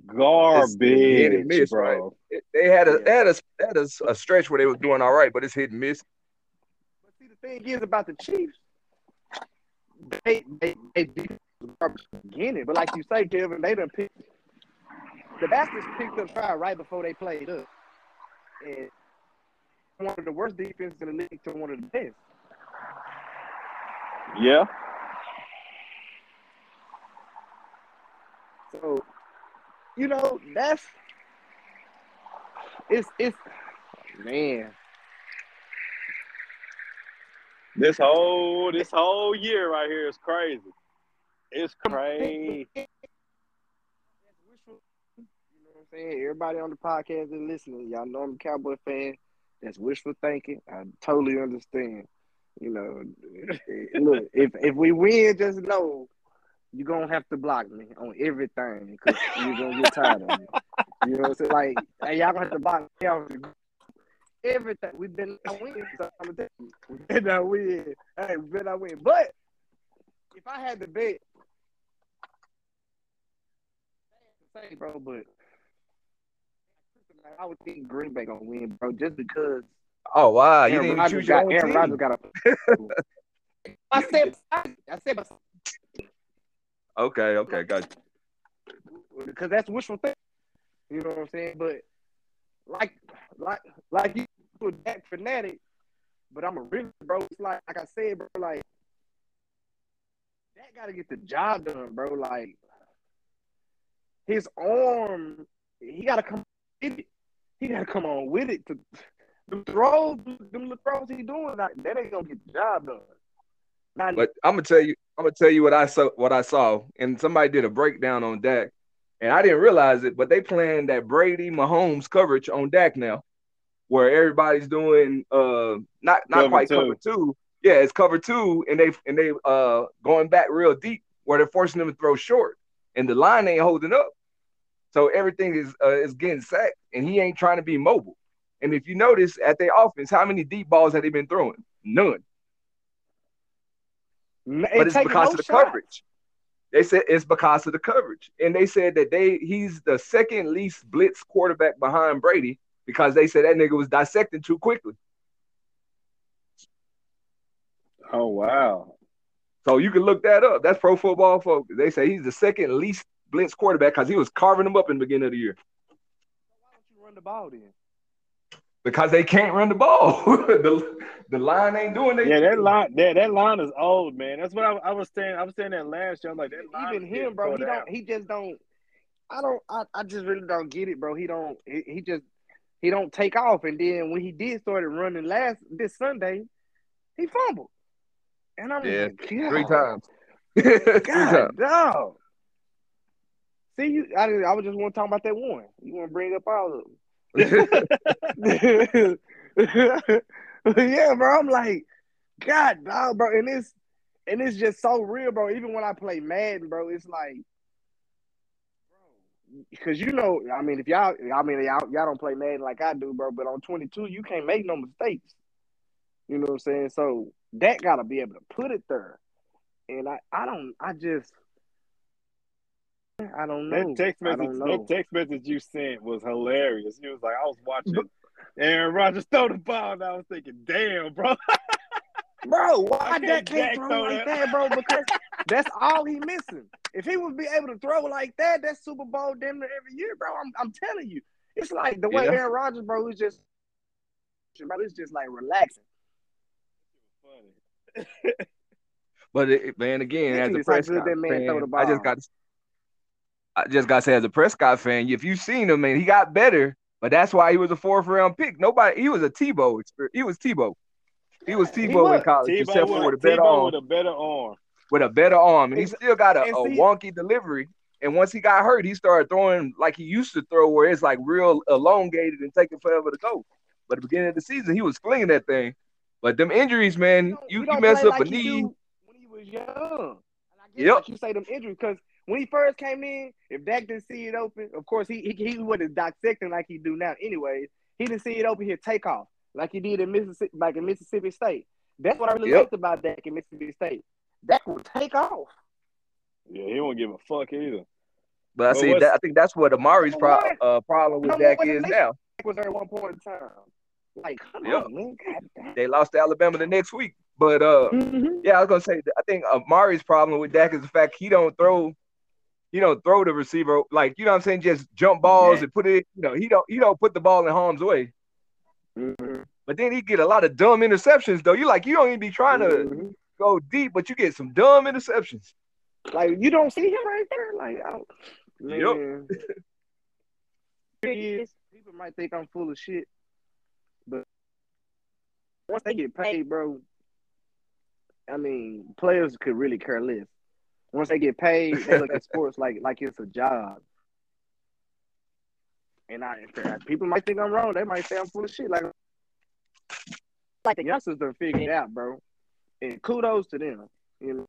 garbage, hit and miss, bro. right? They had a Yeah. they had a they had a, a stretch where they were doing all right, but it's hit and miss. But see, the thing is about the Chiefs, they they they defense was garbage the beginning, but like you say, Kevin, they done picked the Bastards picked up fire right before they played up, and one of the worst defenses in the league to one of the best. Yeah, So, you know, that's it's it's man. this whole this whole year right here is crazy. It's crazy. You know what I'm saying? Everybody on the podcast is listening. Y'all know I'm a Cowboy fan. That's wishful thinking. I totally understand. You know, look, if if we win, just know you're gonna have to block me on everything because you're gonna get tired of me. You know what I'm saying? Like, hey, y'all gonna have to block me on everything. We've been not win, so I'm gonna tell you, we've been not win. Hey, we've been not win. But if I had to bet, say, bro, but I would think Green Bay gonna win, bro, just because Oh wow, you didn't even Rodgers choose your got own Aaron team. Rodgers got a. I said, I said, Okay, okay, got you. because that's wishful thinking. You know what I'm saying? But like, like, like you a that fanatic, but I'm a real bro. It's like, like I said, bro, like that got to get the job done, bro. Like his arm, he got to come with it. He got to come on with it to the throws, them the throws he doing. Like, that ain't gonna get the job done. Now, But I'm gonna tell you, I'm gonna tell you what I saw. What I saw, and somebody did a breakdown on Dak, and I didn't realize it, but they playing that Brady Mahomes coverage on Dak now, where everybody's doing uh not not Cover quite two. cover two. Yeah, it's cover two, and they and they uh going back real deep where they're forcing them to throw short, and the line ain't holding up. So everything is uh, is getting sacked, and he ain't trying to be mobile. And if you notice at their offense, how many deep balls have they been throwing? None. and but it's because no of the shots. coverage. They said it's because of the coverage, and they said that they he's the second least blitz quarterback behind Brady because they said that nigga was dissecting too quickly. Oh wow. So you can look that up. That's Pro Football Focus. They say he's the second least blitz quarterback because he was carving them up in the beginning of the year Why don't you run the ball then? Because they can't run the ball. the the line ain't doing it. Yeah, that line that, that line is old, man. That's what I, I was saying. I was saying that last year. I'm like that line Even him, bro, he down. don't. He just don't. I don't. I, I just really don't get it, bro. He don't. He, he just he don't take off. And then when he did started running last this Sunday, he fumbled. And I'm Yeah, like, three God, times. three God, times. dog. See you. I, I was just want to talk about that one. You want to bring up all of them. yeah, bro. I'm like, God, dog, bro. And it's and it's just so real, bro. Even when I play Madden, bro, it's like, because you know, I mean, if y'all, I mean, y'all, y'all don't play Madden like I do, bro. But on 22, you can't make no mistakes. You know what I'm saying? So that gotta be able to put it there. and I, I don't, I just, I don't know. That text message, that text message you sent was hilarious. He was like, I was watching Aaron Rodgers throw the ball, and I was thinking, damn, bro. Bro, why I Dak can't can't throw throw like that. that, bro? Because that's all he missing. If he would be able to throw like that, that's Super Bowl damn near every year, bro. I'm, I'm telling you, it's like the way Yeah. Aaron Rodgers, bro, is just, bro, it's just like relaxing. Funny. But it, man, again, as a It's how good Prescott that man fan, throw I just got to, I just got to say, as a Prescott fan, if you've seen him, man, he got better. But that's why he was a fourth round pick. Nobody, he was a Tebow. He was Tebow. He was He Tebow in college, Tebow except for with a with, better Tebow arm. with a better arm. with a better arm, and he still got a, a wonky delivery. And once he got hurt, he started throwing like he used to throw, where it's like real elongated and taking forever to go. But at the beginning of the season, he was flinging that thing. But them injuries, man, don't- you, you mess up a like he knee. when he was young. And I guess Yep. like you say them injuries because when he first came in, if Dak didn't see it open, of course he he, he wasn't dissecting like he do now. Anyways, he didn't see it open. He'd take off like he did in Mississippi, like in Mississippi State. That's what I really Yep. liked about Dak in Mississippi State. Dak would take off. Yeah, he won't give a fuck either. But I But see that. I think that's what Amari's pro- uh, problem with Come Dak is now. Dak was there at one point in time. Like, come Yep. on, man. God. They lost to Alabama the next week. But uh, Mhm. yeah, I was gonna say I think Amari's problem with Dak is the fact he don't throw, he don't throw the receiver like you know what I'm saying, just jump balls Yeah. and put it. You know, he don't he don't put the ball in harm's way. Mhm. But then he get a lot of dumb interceptions though. You like you don't even be trying to Mhm. go deep, but you get some dumb interceptions. Like you don't see him right there. Like, I don't, Yep. man. He. People might think I'm full of shit, but once they get paid, bro, I mean, players could really care less. Once they get paid, they look at sports like like it's a job. And I, people might think I'm wrong. They might say I'm full of shit. Like, like the youngsters done figured it out, bro. And kudos to them. You know,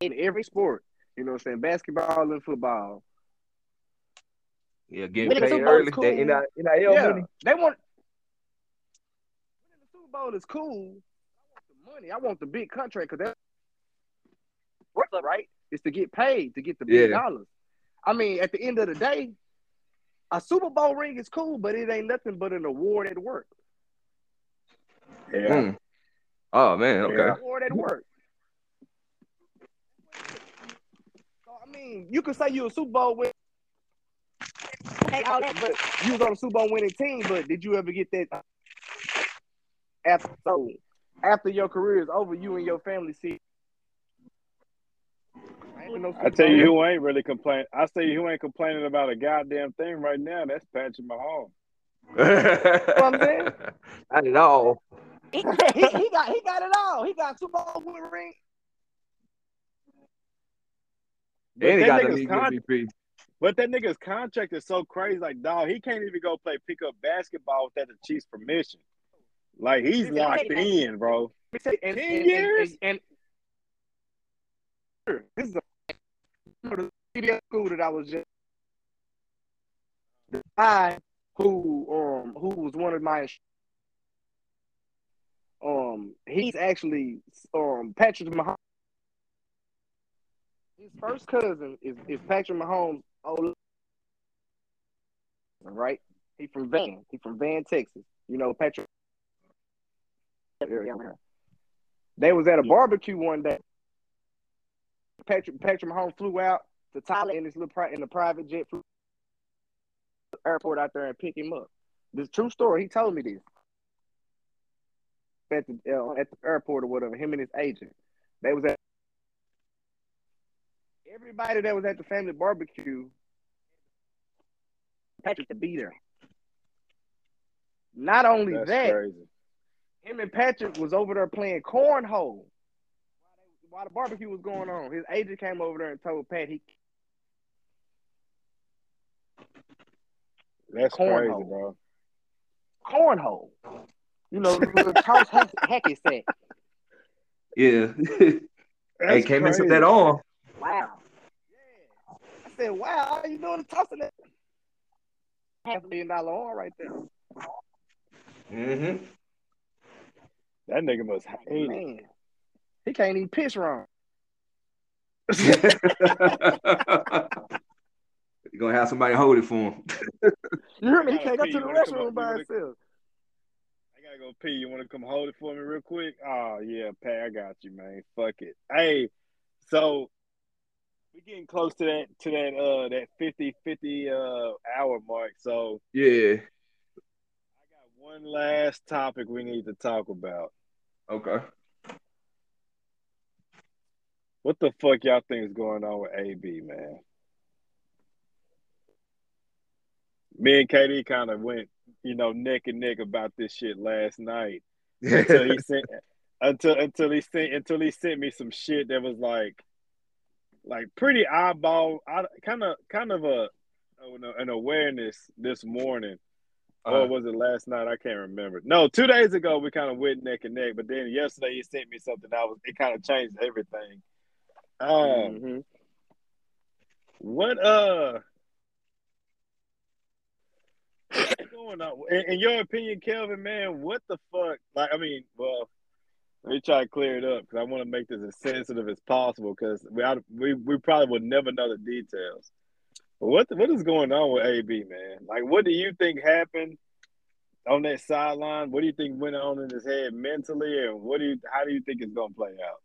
in every sport, you know what I'm saying, basketball and football. Yeah, getting Winning the paid Super Bowl is early. cool. That NIL, NIL yeah, money. they want winning the Super Bowl is cool. I want the money. I want the big contract because that's right. Is to get paid to get the big Yeah. dollars. I mean, at the end of the day, a Super Bowl ring is cool, but it ain't nothing but an award at work. Yeah. Mm. Oh man, okay. Yeah. Award at work. So I mean, you could say you're a Super Bowl win. But you was on a Super Bowl winning team, but did you ever get that after so after your career is over, you and your family see Ain't no I tell you who ain't really complaining. I tell you who ain't complaining about a goddamn thing right now. That's Patrick Mahomes. I'm saying? Not at all. he, he, he got he got it all. He got Super Bowl win ring. But And he that got the nigga's league con- MVP. But that nigga's contract is so crazy. Like, dog, he can't even go play pickup basketball without the Chiefs' permission. Like, he's locked in, bro. Let me say, and, Ten and, and- years? And, and, this is a the CBS school that I was just the guy who um who was one of my um he's actually um Patrick Mahomes. His first cousin is, is Patrick Mahomes' old right? He from Van. He from Van, Texas. You know Patrick. They was at a barbecue one day. Patrick Patrick Mahomes flew out to Tyler in his little pri- in the private jet flew to the airport out there and pick him up. This true story. He told me this at the uh, at the airport or whatever. Him and his agent. They was at everybody that was at the family barbecue. Patrick to be there. Not only That's that, crazy. him and Patrick was over there playing cornhole while, the barbecue was going on. His agent came over there and told Pat he That's Cornhole. crazy, bro. cornhole. You know, the little toss hack, hacky sack. Yeah. hey, came can't mess that arm. Wow. Yeah. I said, wow, how you doing the tossing that? Half a million dollar arm right there. Mm-hmm. That nigga must hate it. Man. He can't even piss wrong. You're gonna have somebody hold it for him. You hear me? He can't go to the You wanna come restroom by himself. I gotta go pee. You want to come hold it for me real quick? Oh yeah, Pat, I got you, man. Fuck it. Hey, so we're getting close to that to that uh that 50 50 uh hour mark. So Yeah. I got one last topic we need to talk about. Okay. What the fuck y'all think is going on with AB, man? Me and KD kind of went, you know, neck and neck about this shit last night. until he sent until until he sent until he sent me some shit that was like like pretty eyeball kind of kind of a an awareness this morning. Or Uh, was it last night? I can't remember. No two days ago we kind of went neck and neck but then yesterday he sent me something that was it kind of changed everything um Mhm. what uh what's going on? In, in your opinion kelvin man what the fuck? Like i mean well let me try to clear it up because i want to make this as sensitive as possible because we, we we probably would never know the details. But what what is going on with ab man? Like what do you think happened on that sideline? What do you think went on in his head mentally and what do you how do you think it's going to play out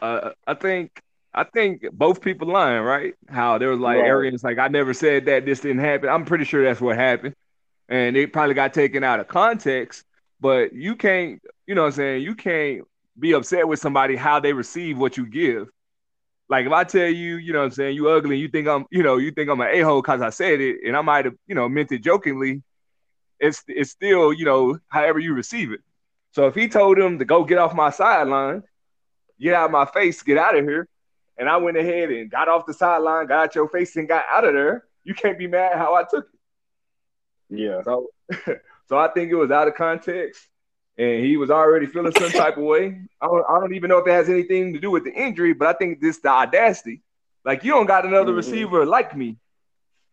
uh, I think I think both people lying, right? How there was like Right. arrogance, like I never said that this didn't happen. I'm pretty sure that's what happened. And it probably got taken out of context, but you can't, you know what I'm saying, you can't be upset with somebody how they receive what you give. Like if I tell you, you know what I'm saying, you ugly, you think I'm, you know, you think I'm an a-hole because I said it, and I might have, you know, meant it jokingly, it's it's still, you know, however you receive it. So if he told him to go get off my sideline, get out of my face, get out of here. And I went ahead and got off the sideline, got out your face, and got out of there. You can't be mad how I took it. yeah So, so I think it was out of context, and he was already feeling some type of way. I don't, I don't even know if it has anything to do with the injury, but I think this the audacity. Like you don't got another Mhm. receiver like me.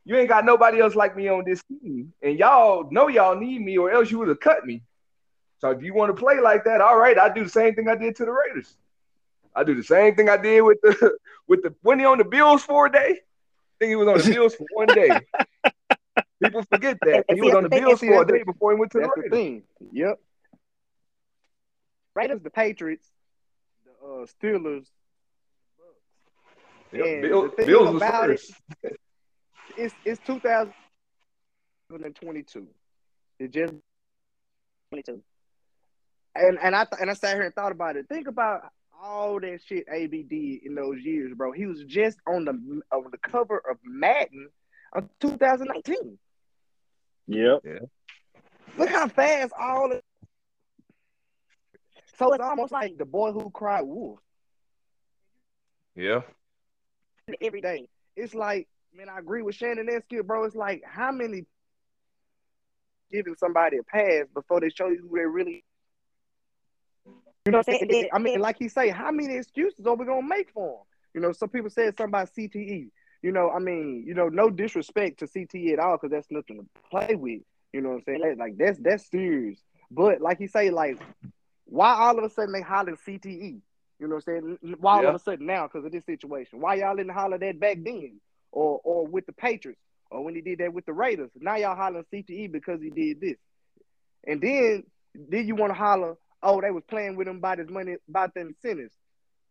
You ain't got nobody else like me on this team, and y'all know y'all need me, or else you would have cut me. So if you want to play like that, all right, I do the same thing I did to the Raiders. I do the same thing I did with the with the when he on the Bills for a day. I think he was on the Bills for one day. People forget that he see, was on the that's the thing, Bills for a day before he went to the That's the Raiders. thing. Yep. Raiders, the Patriots, the uh, Steelers. Yep, Bill, the thing Bills was about it- first. It's it's 2022. It just 22. And and I th- and I sat here and thought about it. Think about all that shit AB did in those years, bro. He was just on the on the cover of Madden of 2019. yep Look how fast all of So it's almost like the boy who cried wolf Yeah, every day. It's like, man, I agree with Shannon Eskew, bro. It's like how many giving somebody a pass before they show you who they really you know what I'm saying? And then, I mean, like he say, how many excuses are we gonna make for him? You know, some people said something about CTE. You know, I mean, you know, no disrespect to CTE at all, because that's nothing to play with. You know what I'm saying? That- Like that's that's serious. But like he say, like, why all of a sudden they hollering CTE? You know what I'm saying? Why all Yeah. of a sudden now because of this situation? Why y'all didn't holler that back then? Or or with the Patriots? Or when he did that with the Raiders? Now y'all hollering CTE because he did this. And then then you want to holler, oh, they was playing with him about his money, about them incentives.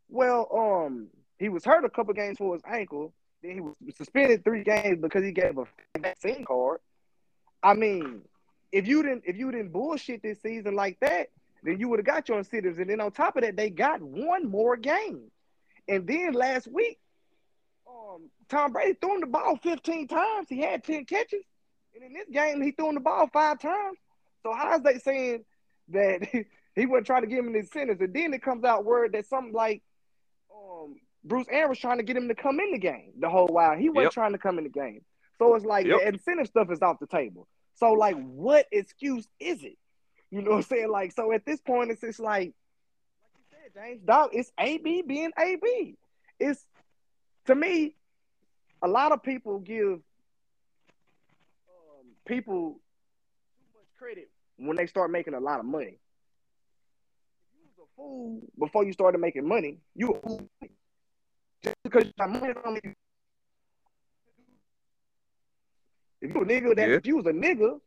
Well, um, he was hurt a couple games for his ankle. Then he was suspended three games because he gave a vaccine card. I mean, if you didn't if you didn't bullshit this season like that, then you would have got your incentives. And then on top of that, they got one more game. And then last week, um, Tom Brady threw him the ball 15 times. He had 10 catches. And in this game, he threw him the ball five times. So how is they saying that he wasn't trying to give him his incentives? And then it comes out word that something like um, Bruce Arians was trying to get him to come in the game the whole while. He wasn't Yep. trying to come in the game. So it's like Yep. the incentive stuff is off the table. So like, what excuse is it? You know what I'm saying? Like, so at this point, it's just like, like you said, James, dog, it's AB being AB. It's to me, a lot of people give um, people too much credit when they start making a lot of money. If you was a fool before you started making money. You just because you got money don't mean if you a nigga, that Yeah. if you was a nigga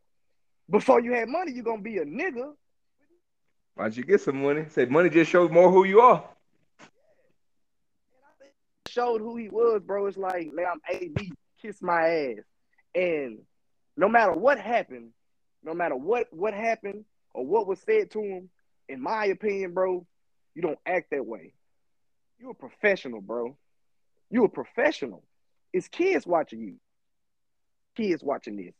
before you had money, you gonna be a nigga. Why don't you get some money? Say money just shows more who you are. showed who he was, bro. It's like, man, I'm AB, kiss my ass. And no matter what happened, no matter what what happened or what was said to him, in my opinion, bro, you don't act that way. You're a professional, bro. You're a professional. It's kids watching you. Kids watching this.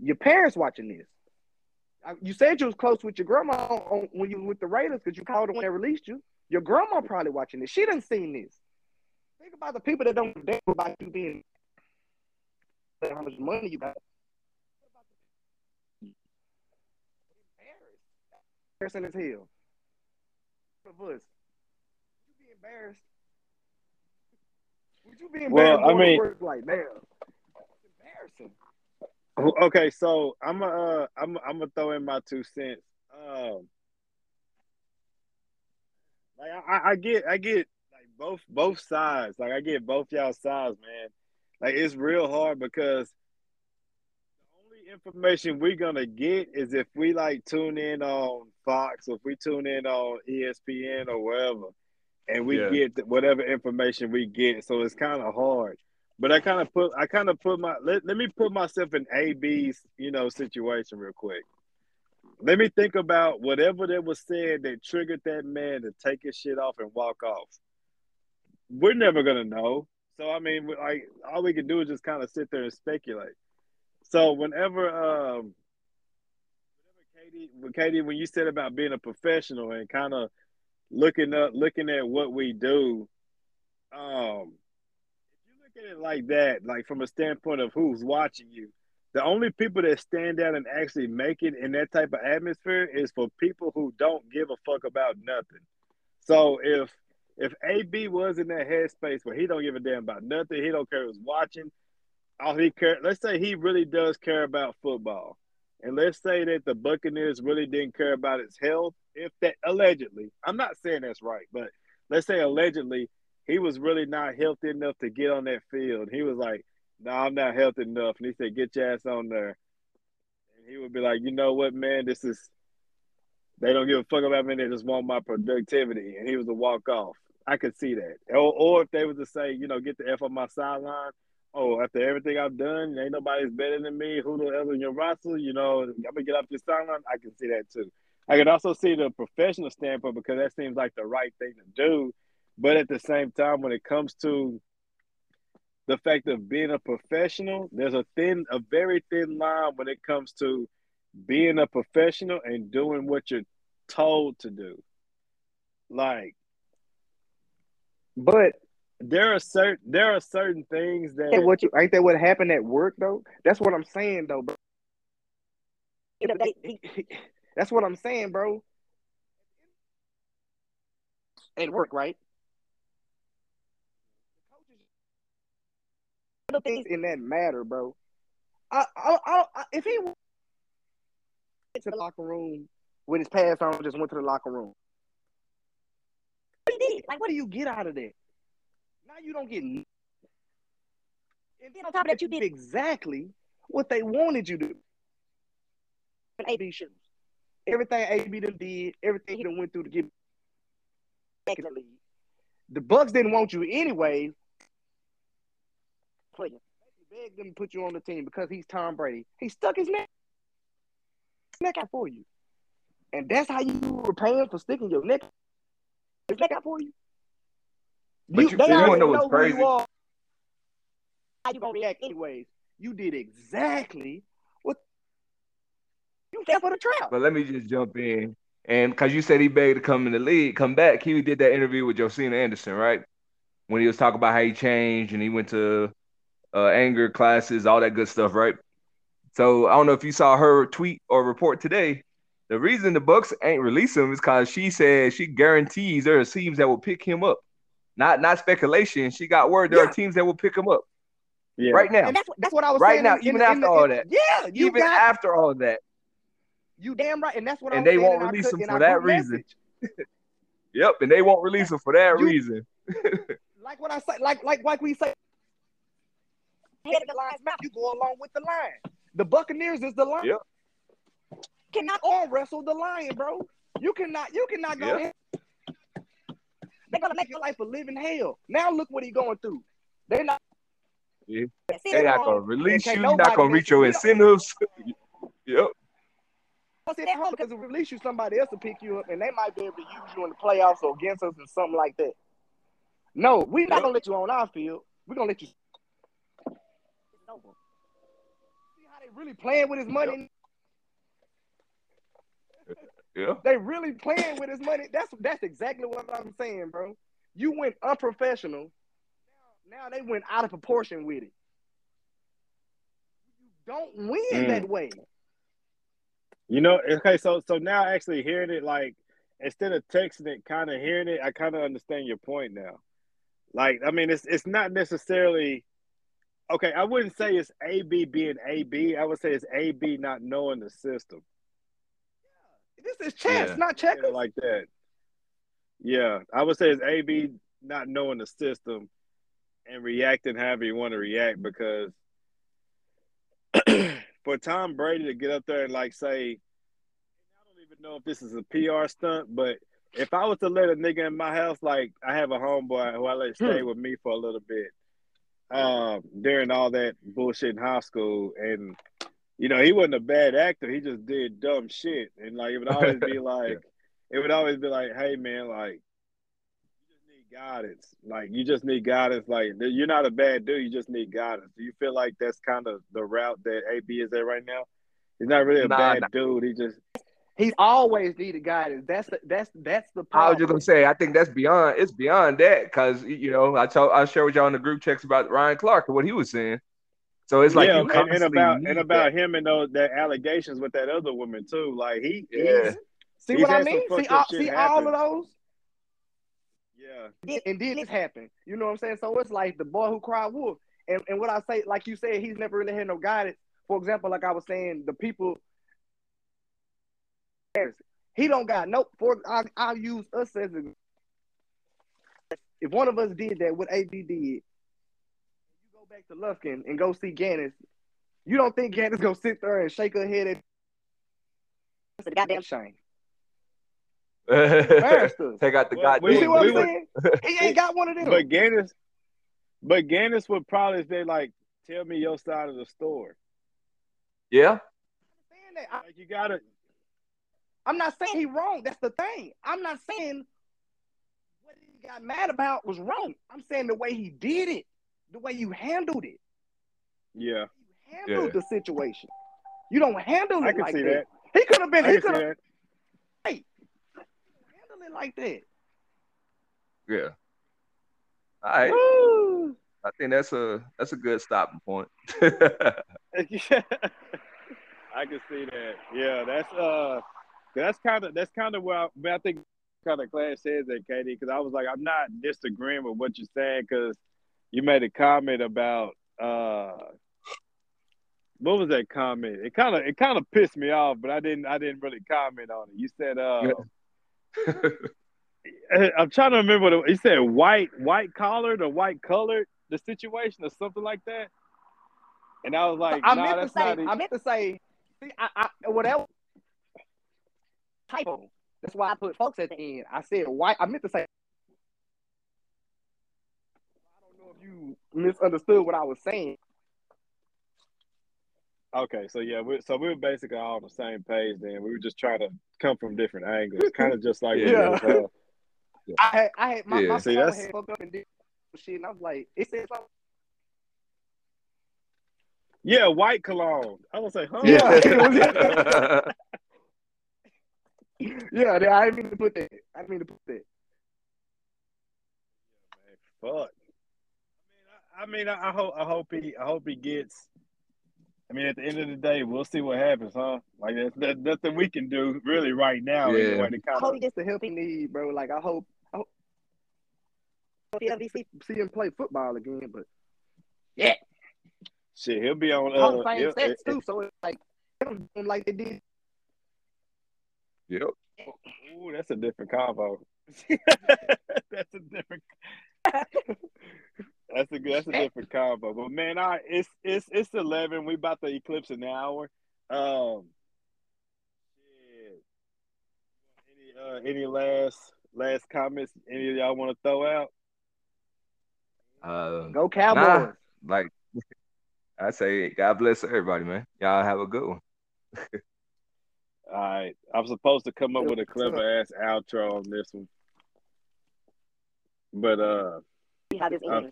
Your parents watching this. You said you was close with your grandma on, when you with the Raiders because you called her when they released you. Your grandma probably watching this. She done seen this. Think about the people that don't think about you being how much money you got. Embarrassing as hell. Of us. Would you be embarrassed? Would you be Well, embarrassed? I mean- like. It's embarrassing. Okay, so I'm gonna uh, I'm I'm gonna throw in my two cents. Um, like I, I- get I get like both both sides. Like I get both y'all sides, man. Like it's real hard because only information we're gonna get is if we like tune in on Fox or if we tune in on ESPN or wherever, and we Yeah. get whatever information we get. So it's kind of hard. But I kind of put I kind of put my let, let me put myself in AB's you know situation real quick. Let me think about whatever that was said that triggered that man to take his shit off and walk off. We're never gonna know. So I mean, like all we can do is just kind of sit there and speculate. So whenever um, whenever Katie, when Katie, when you said about being a professional and kind of looking up, looking at what we do, um, if you look at it like that, like from a standpoint of who's watching you, the only people that stand out and actually make it in that type of atmosphere is for people who don't give a fuck about nothing. So if if AB was in that headspace where he don't give a damn about nothing, he don't care who's watching. All he care, let's say he really does care about football, and let's say that the Buccaneers really didn't care about his health. If that allegedly, I'm not saying that's right, but let's say allegedly he was really not healthy enough to get on that field. He was like, "No, I'm not healthy enough," and he said, "Get your ass on there." And he would be like, "You know what, man? This is they don't give a fuck about me. They just want my productivity." And he was a walk off. I could see that. Or, or if they was to say, you know, get the f on my sideline. Oh, after everything I've done, ain't nobody's better than me. Who the hell in your roster? You know, I'm gonna get off your sideline. I can see that too. I can also see the professional standpoint because that seems like the right thing to do. But at the same time, when it comes to the fact of being a professional, there's a thin, a very thin line when it comes to being a professional and doing what you're told to do. Like But there are certain there are certain things that ain't what you ain't that what happened at work though? That's what I'm saying though, bro. That's what I'm saying, bro. At work, right? The things in that matter, bro. I, I, I, I if he went to the locker room with his pants on, just went to the locker room. What he did? Like, what do you get out of that? Now you don't get. And then on top of that, you did exactly what they wanted you to. do. AB shoes. Everything AB done did, everything he done went through to get back in the league. The Bucks didn't want you anyway. Play. They begged them to put you on the team because he's Tom Brady. He stuck his neck, neck out for you. And that's how you were paying for sticking your neck, his neck out for you. But you- they you already know what's crazy? You are. How you gonna react anyways? You did exactly what you fell for the trap. But let me just jump in. And because you said he begged to come in the league, come back. He did that interview with Josina Anderson, right? When he was talking about how he changed and he went to uh, anger classes, all that good stuff, right? So I don't know if you saw her tweet or report today. The reason the Bucks ain't release him is because she said she guarantees there are teams that will pick him up. Not not speculation. She got word there Yeah. are teams that will pick him up yeah. right now. And that's what that's what I was Right saying now, in- in- even in after the- all in- that. Yeah, you Even got after all of that. you damn right, and that's what I And they won't in release co- him for that reason. Yep, and they won't release him for that You- reason. Like what I say, like like like we say, head of the line's mouth. You go along with the line. The Buccaneers is the line. Yep. Cannot arm wrestle the lion, bro. You cannot. You cannot go Yep. They're gonna make your life a living hell. Now look what he's going through. They're not. Yeah. They're not gonna release you. Not gonna reach your mess with you. incentives. Yep. Don't sit at home because we release you, somebody else will pick you up, and they might be able to use you in the playoffs or against us or something like that. No, we're not gonna let you on our field. We're gonna let you. See how they really playing with his money? Yeah. They really playing with his money. That's that's exactly what I'm saying, bro. You went unprofessional. Now, now they went out of proportion with it. You don't win Mm. that way. You know, okay, so so now actually hearing it like instead of texting it, kind of hearing it, I kind of understand your point now. Like, I mean, it's it's not necessarily okay. I wouldn't say it's AB being AB. I would say it's AB not knowing the system. This is chess, Yeah. not Yeah, checkers. like that. Yeah, I would say it's AB not knowing the system and reacting however you want to react because for Tom Brady to get up there and like say, I don't even know if this is a PR stunt, but if I was to let a nigga in my house, like I have a homeboy who I let stay with me for a little bit, um, during all that bullshit in high school, and you know he wasn't a bad actor, he just did dumb shit, and like it would always be like, it would always be like, hey man, like you just need guidance, like you just need guidance, like you're not a bad dude, you just need guidance. Do you feel like that's kind of the route that AB is at right now? He's not really a Nah, bad nah. dude. He just He's always needed guidance. That's the, that's that's the I was problem. just gonna say, I think that's beyond. It's beyond that because you know I told I shared with y'all in the group checks about Ryan Clark and what he was saying. So it's like yeah, you and, and about and about that. him and those that allegations with that other woman too. Like he, Yeah. he's, see he's what I mean? See, all, see all of those. yeah, and then this happened. You know what I'm saying? So it's like the boy who cried wolf. And and what I say, like you said, he's never really had no guidance. For example, like I was saying, the people he don't got no for I I'll use us as a if one of us did that, what AB did, you go back to Lufkin and go see Gannis, you don't think Gannis gonna sit there and shake her head at it's a goddamn shame. Take out the Well, goddamn. You see what I'm saying? He ain't got one of them. but Gannis, but Gannis would probably say like, "Tell me your side of the story." yeah, saying that. I, Like you gotta, I'm not saying he wrong. That's the thing. I'm not saying what he got mad about was wrong. I'm saying the way he did it, the way you handled it, yeah, you handled Yeah. the situation. You don't handle it I can like see that. that. He could have been. I He could have that. handled it like that. yeah. All right, Woo. I think that's a that's a good stopping point. Yeah. I can see that. Yeah, that's uh, that's kind of that's kind of where I, I think kind of class says that, Katie, because I was like, I'm not disagreeing with what you're saying because you made a comment about uh, what was that comment? It kind of it kind of pissed me off, but I didn't I didn't really comment on it. You said uh, I'm trying to remember what it, you said. White white collared or white colored the situation or something like that. And I was like, I nah, meant to that's say. not. it. I meant to say. See, I, I whatever typo. That's why I put folks at the end. I said white. I meant to say. I don't know if you misunderstood what I was saying. Okay, so yeah, we, so we were basically all on the same page. Then we were just trying to come from different angles, kind of just like we Yeah. did, uh, I had, I had my, Yeah. my See, that's- had fucked up and did shit, and I was like, it said something. yeah, white cologne. I was like, huh? Yeah. Yeah, I didn't mean to put that. I didn't mean to put that. Fuck. I mean, I, I, I hope, I hope he, I hope he gets. I mean, at the end of the day, we'll see what happens, huh? Like that's that, nothing we can do really right now. Yeah. Anyway, to I hope of he gets the help he needs, bro. Like I hope, I hope he'll see, see him play football again. But yeah, shit, he'll be on. Hall of Uh, Fame he'll- too, so it's like like they did. yep. Ooh, that's a different combo. that's a different. that's a good. That's a different combo. But man, I it's it's it's eleven. We about to eclipse an hour. Um. Any uh, any last last comments? Any of y'all want to throw out? Uh, Go Cowboys. nah, like I say, God bless everybody, man. Y'all have a good one. All right, I'm supposed to come up with a clever ass outro on this one, but uh, See how this Uh,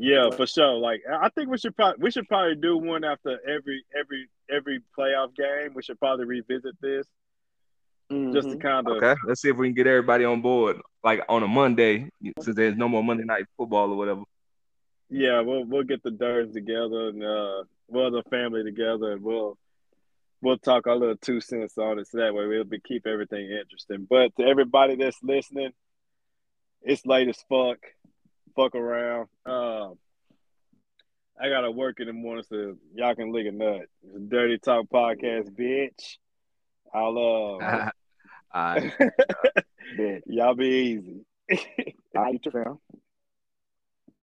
yeah, for sure. Like, I think we should probably we should probably do one after every every every playoff game. We should probably revisit this just to Mhm. kind of Okay, let's see if we can get everybody on board, like on a Monday, since there's no more Monday night football or whatever. yeah, we'll we'll get the Durns together and uh, we'll the family together and we'll we'll talk our little two cents on it. So that way we'll be keep everything interesting. But to everybody that's listening, it's late as fuck. Fuck around. Um, I gotta work in the morning, so y'all can lick a nut. It's a Dirty Talk podcast, bitch. I love. uh, All right. Bet. y'all be easy. All right, you too, fam.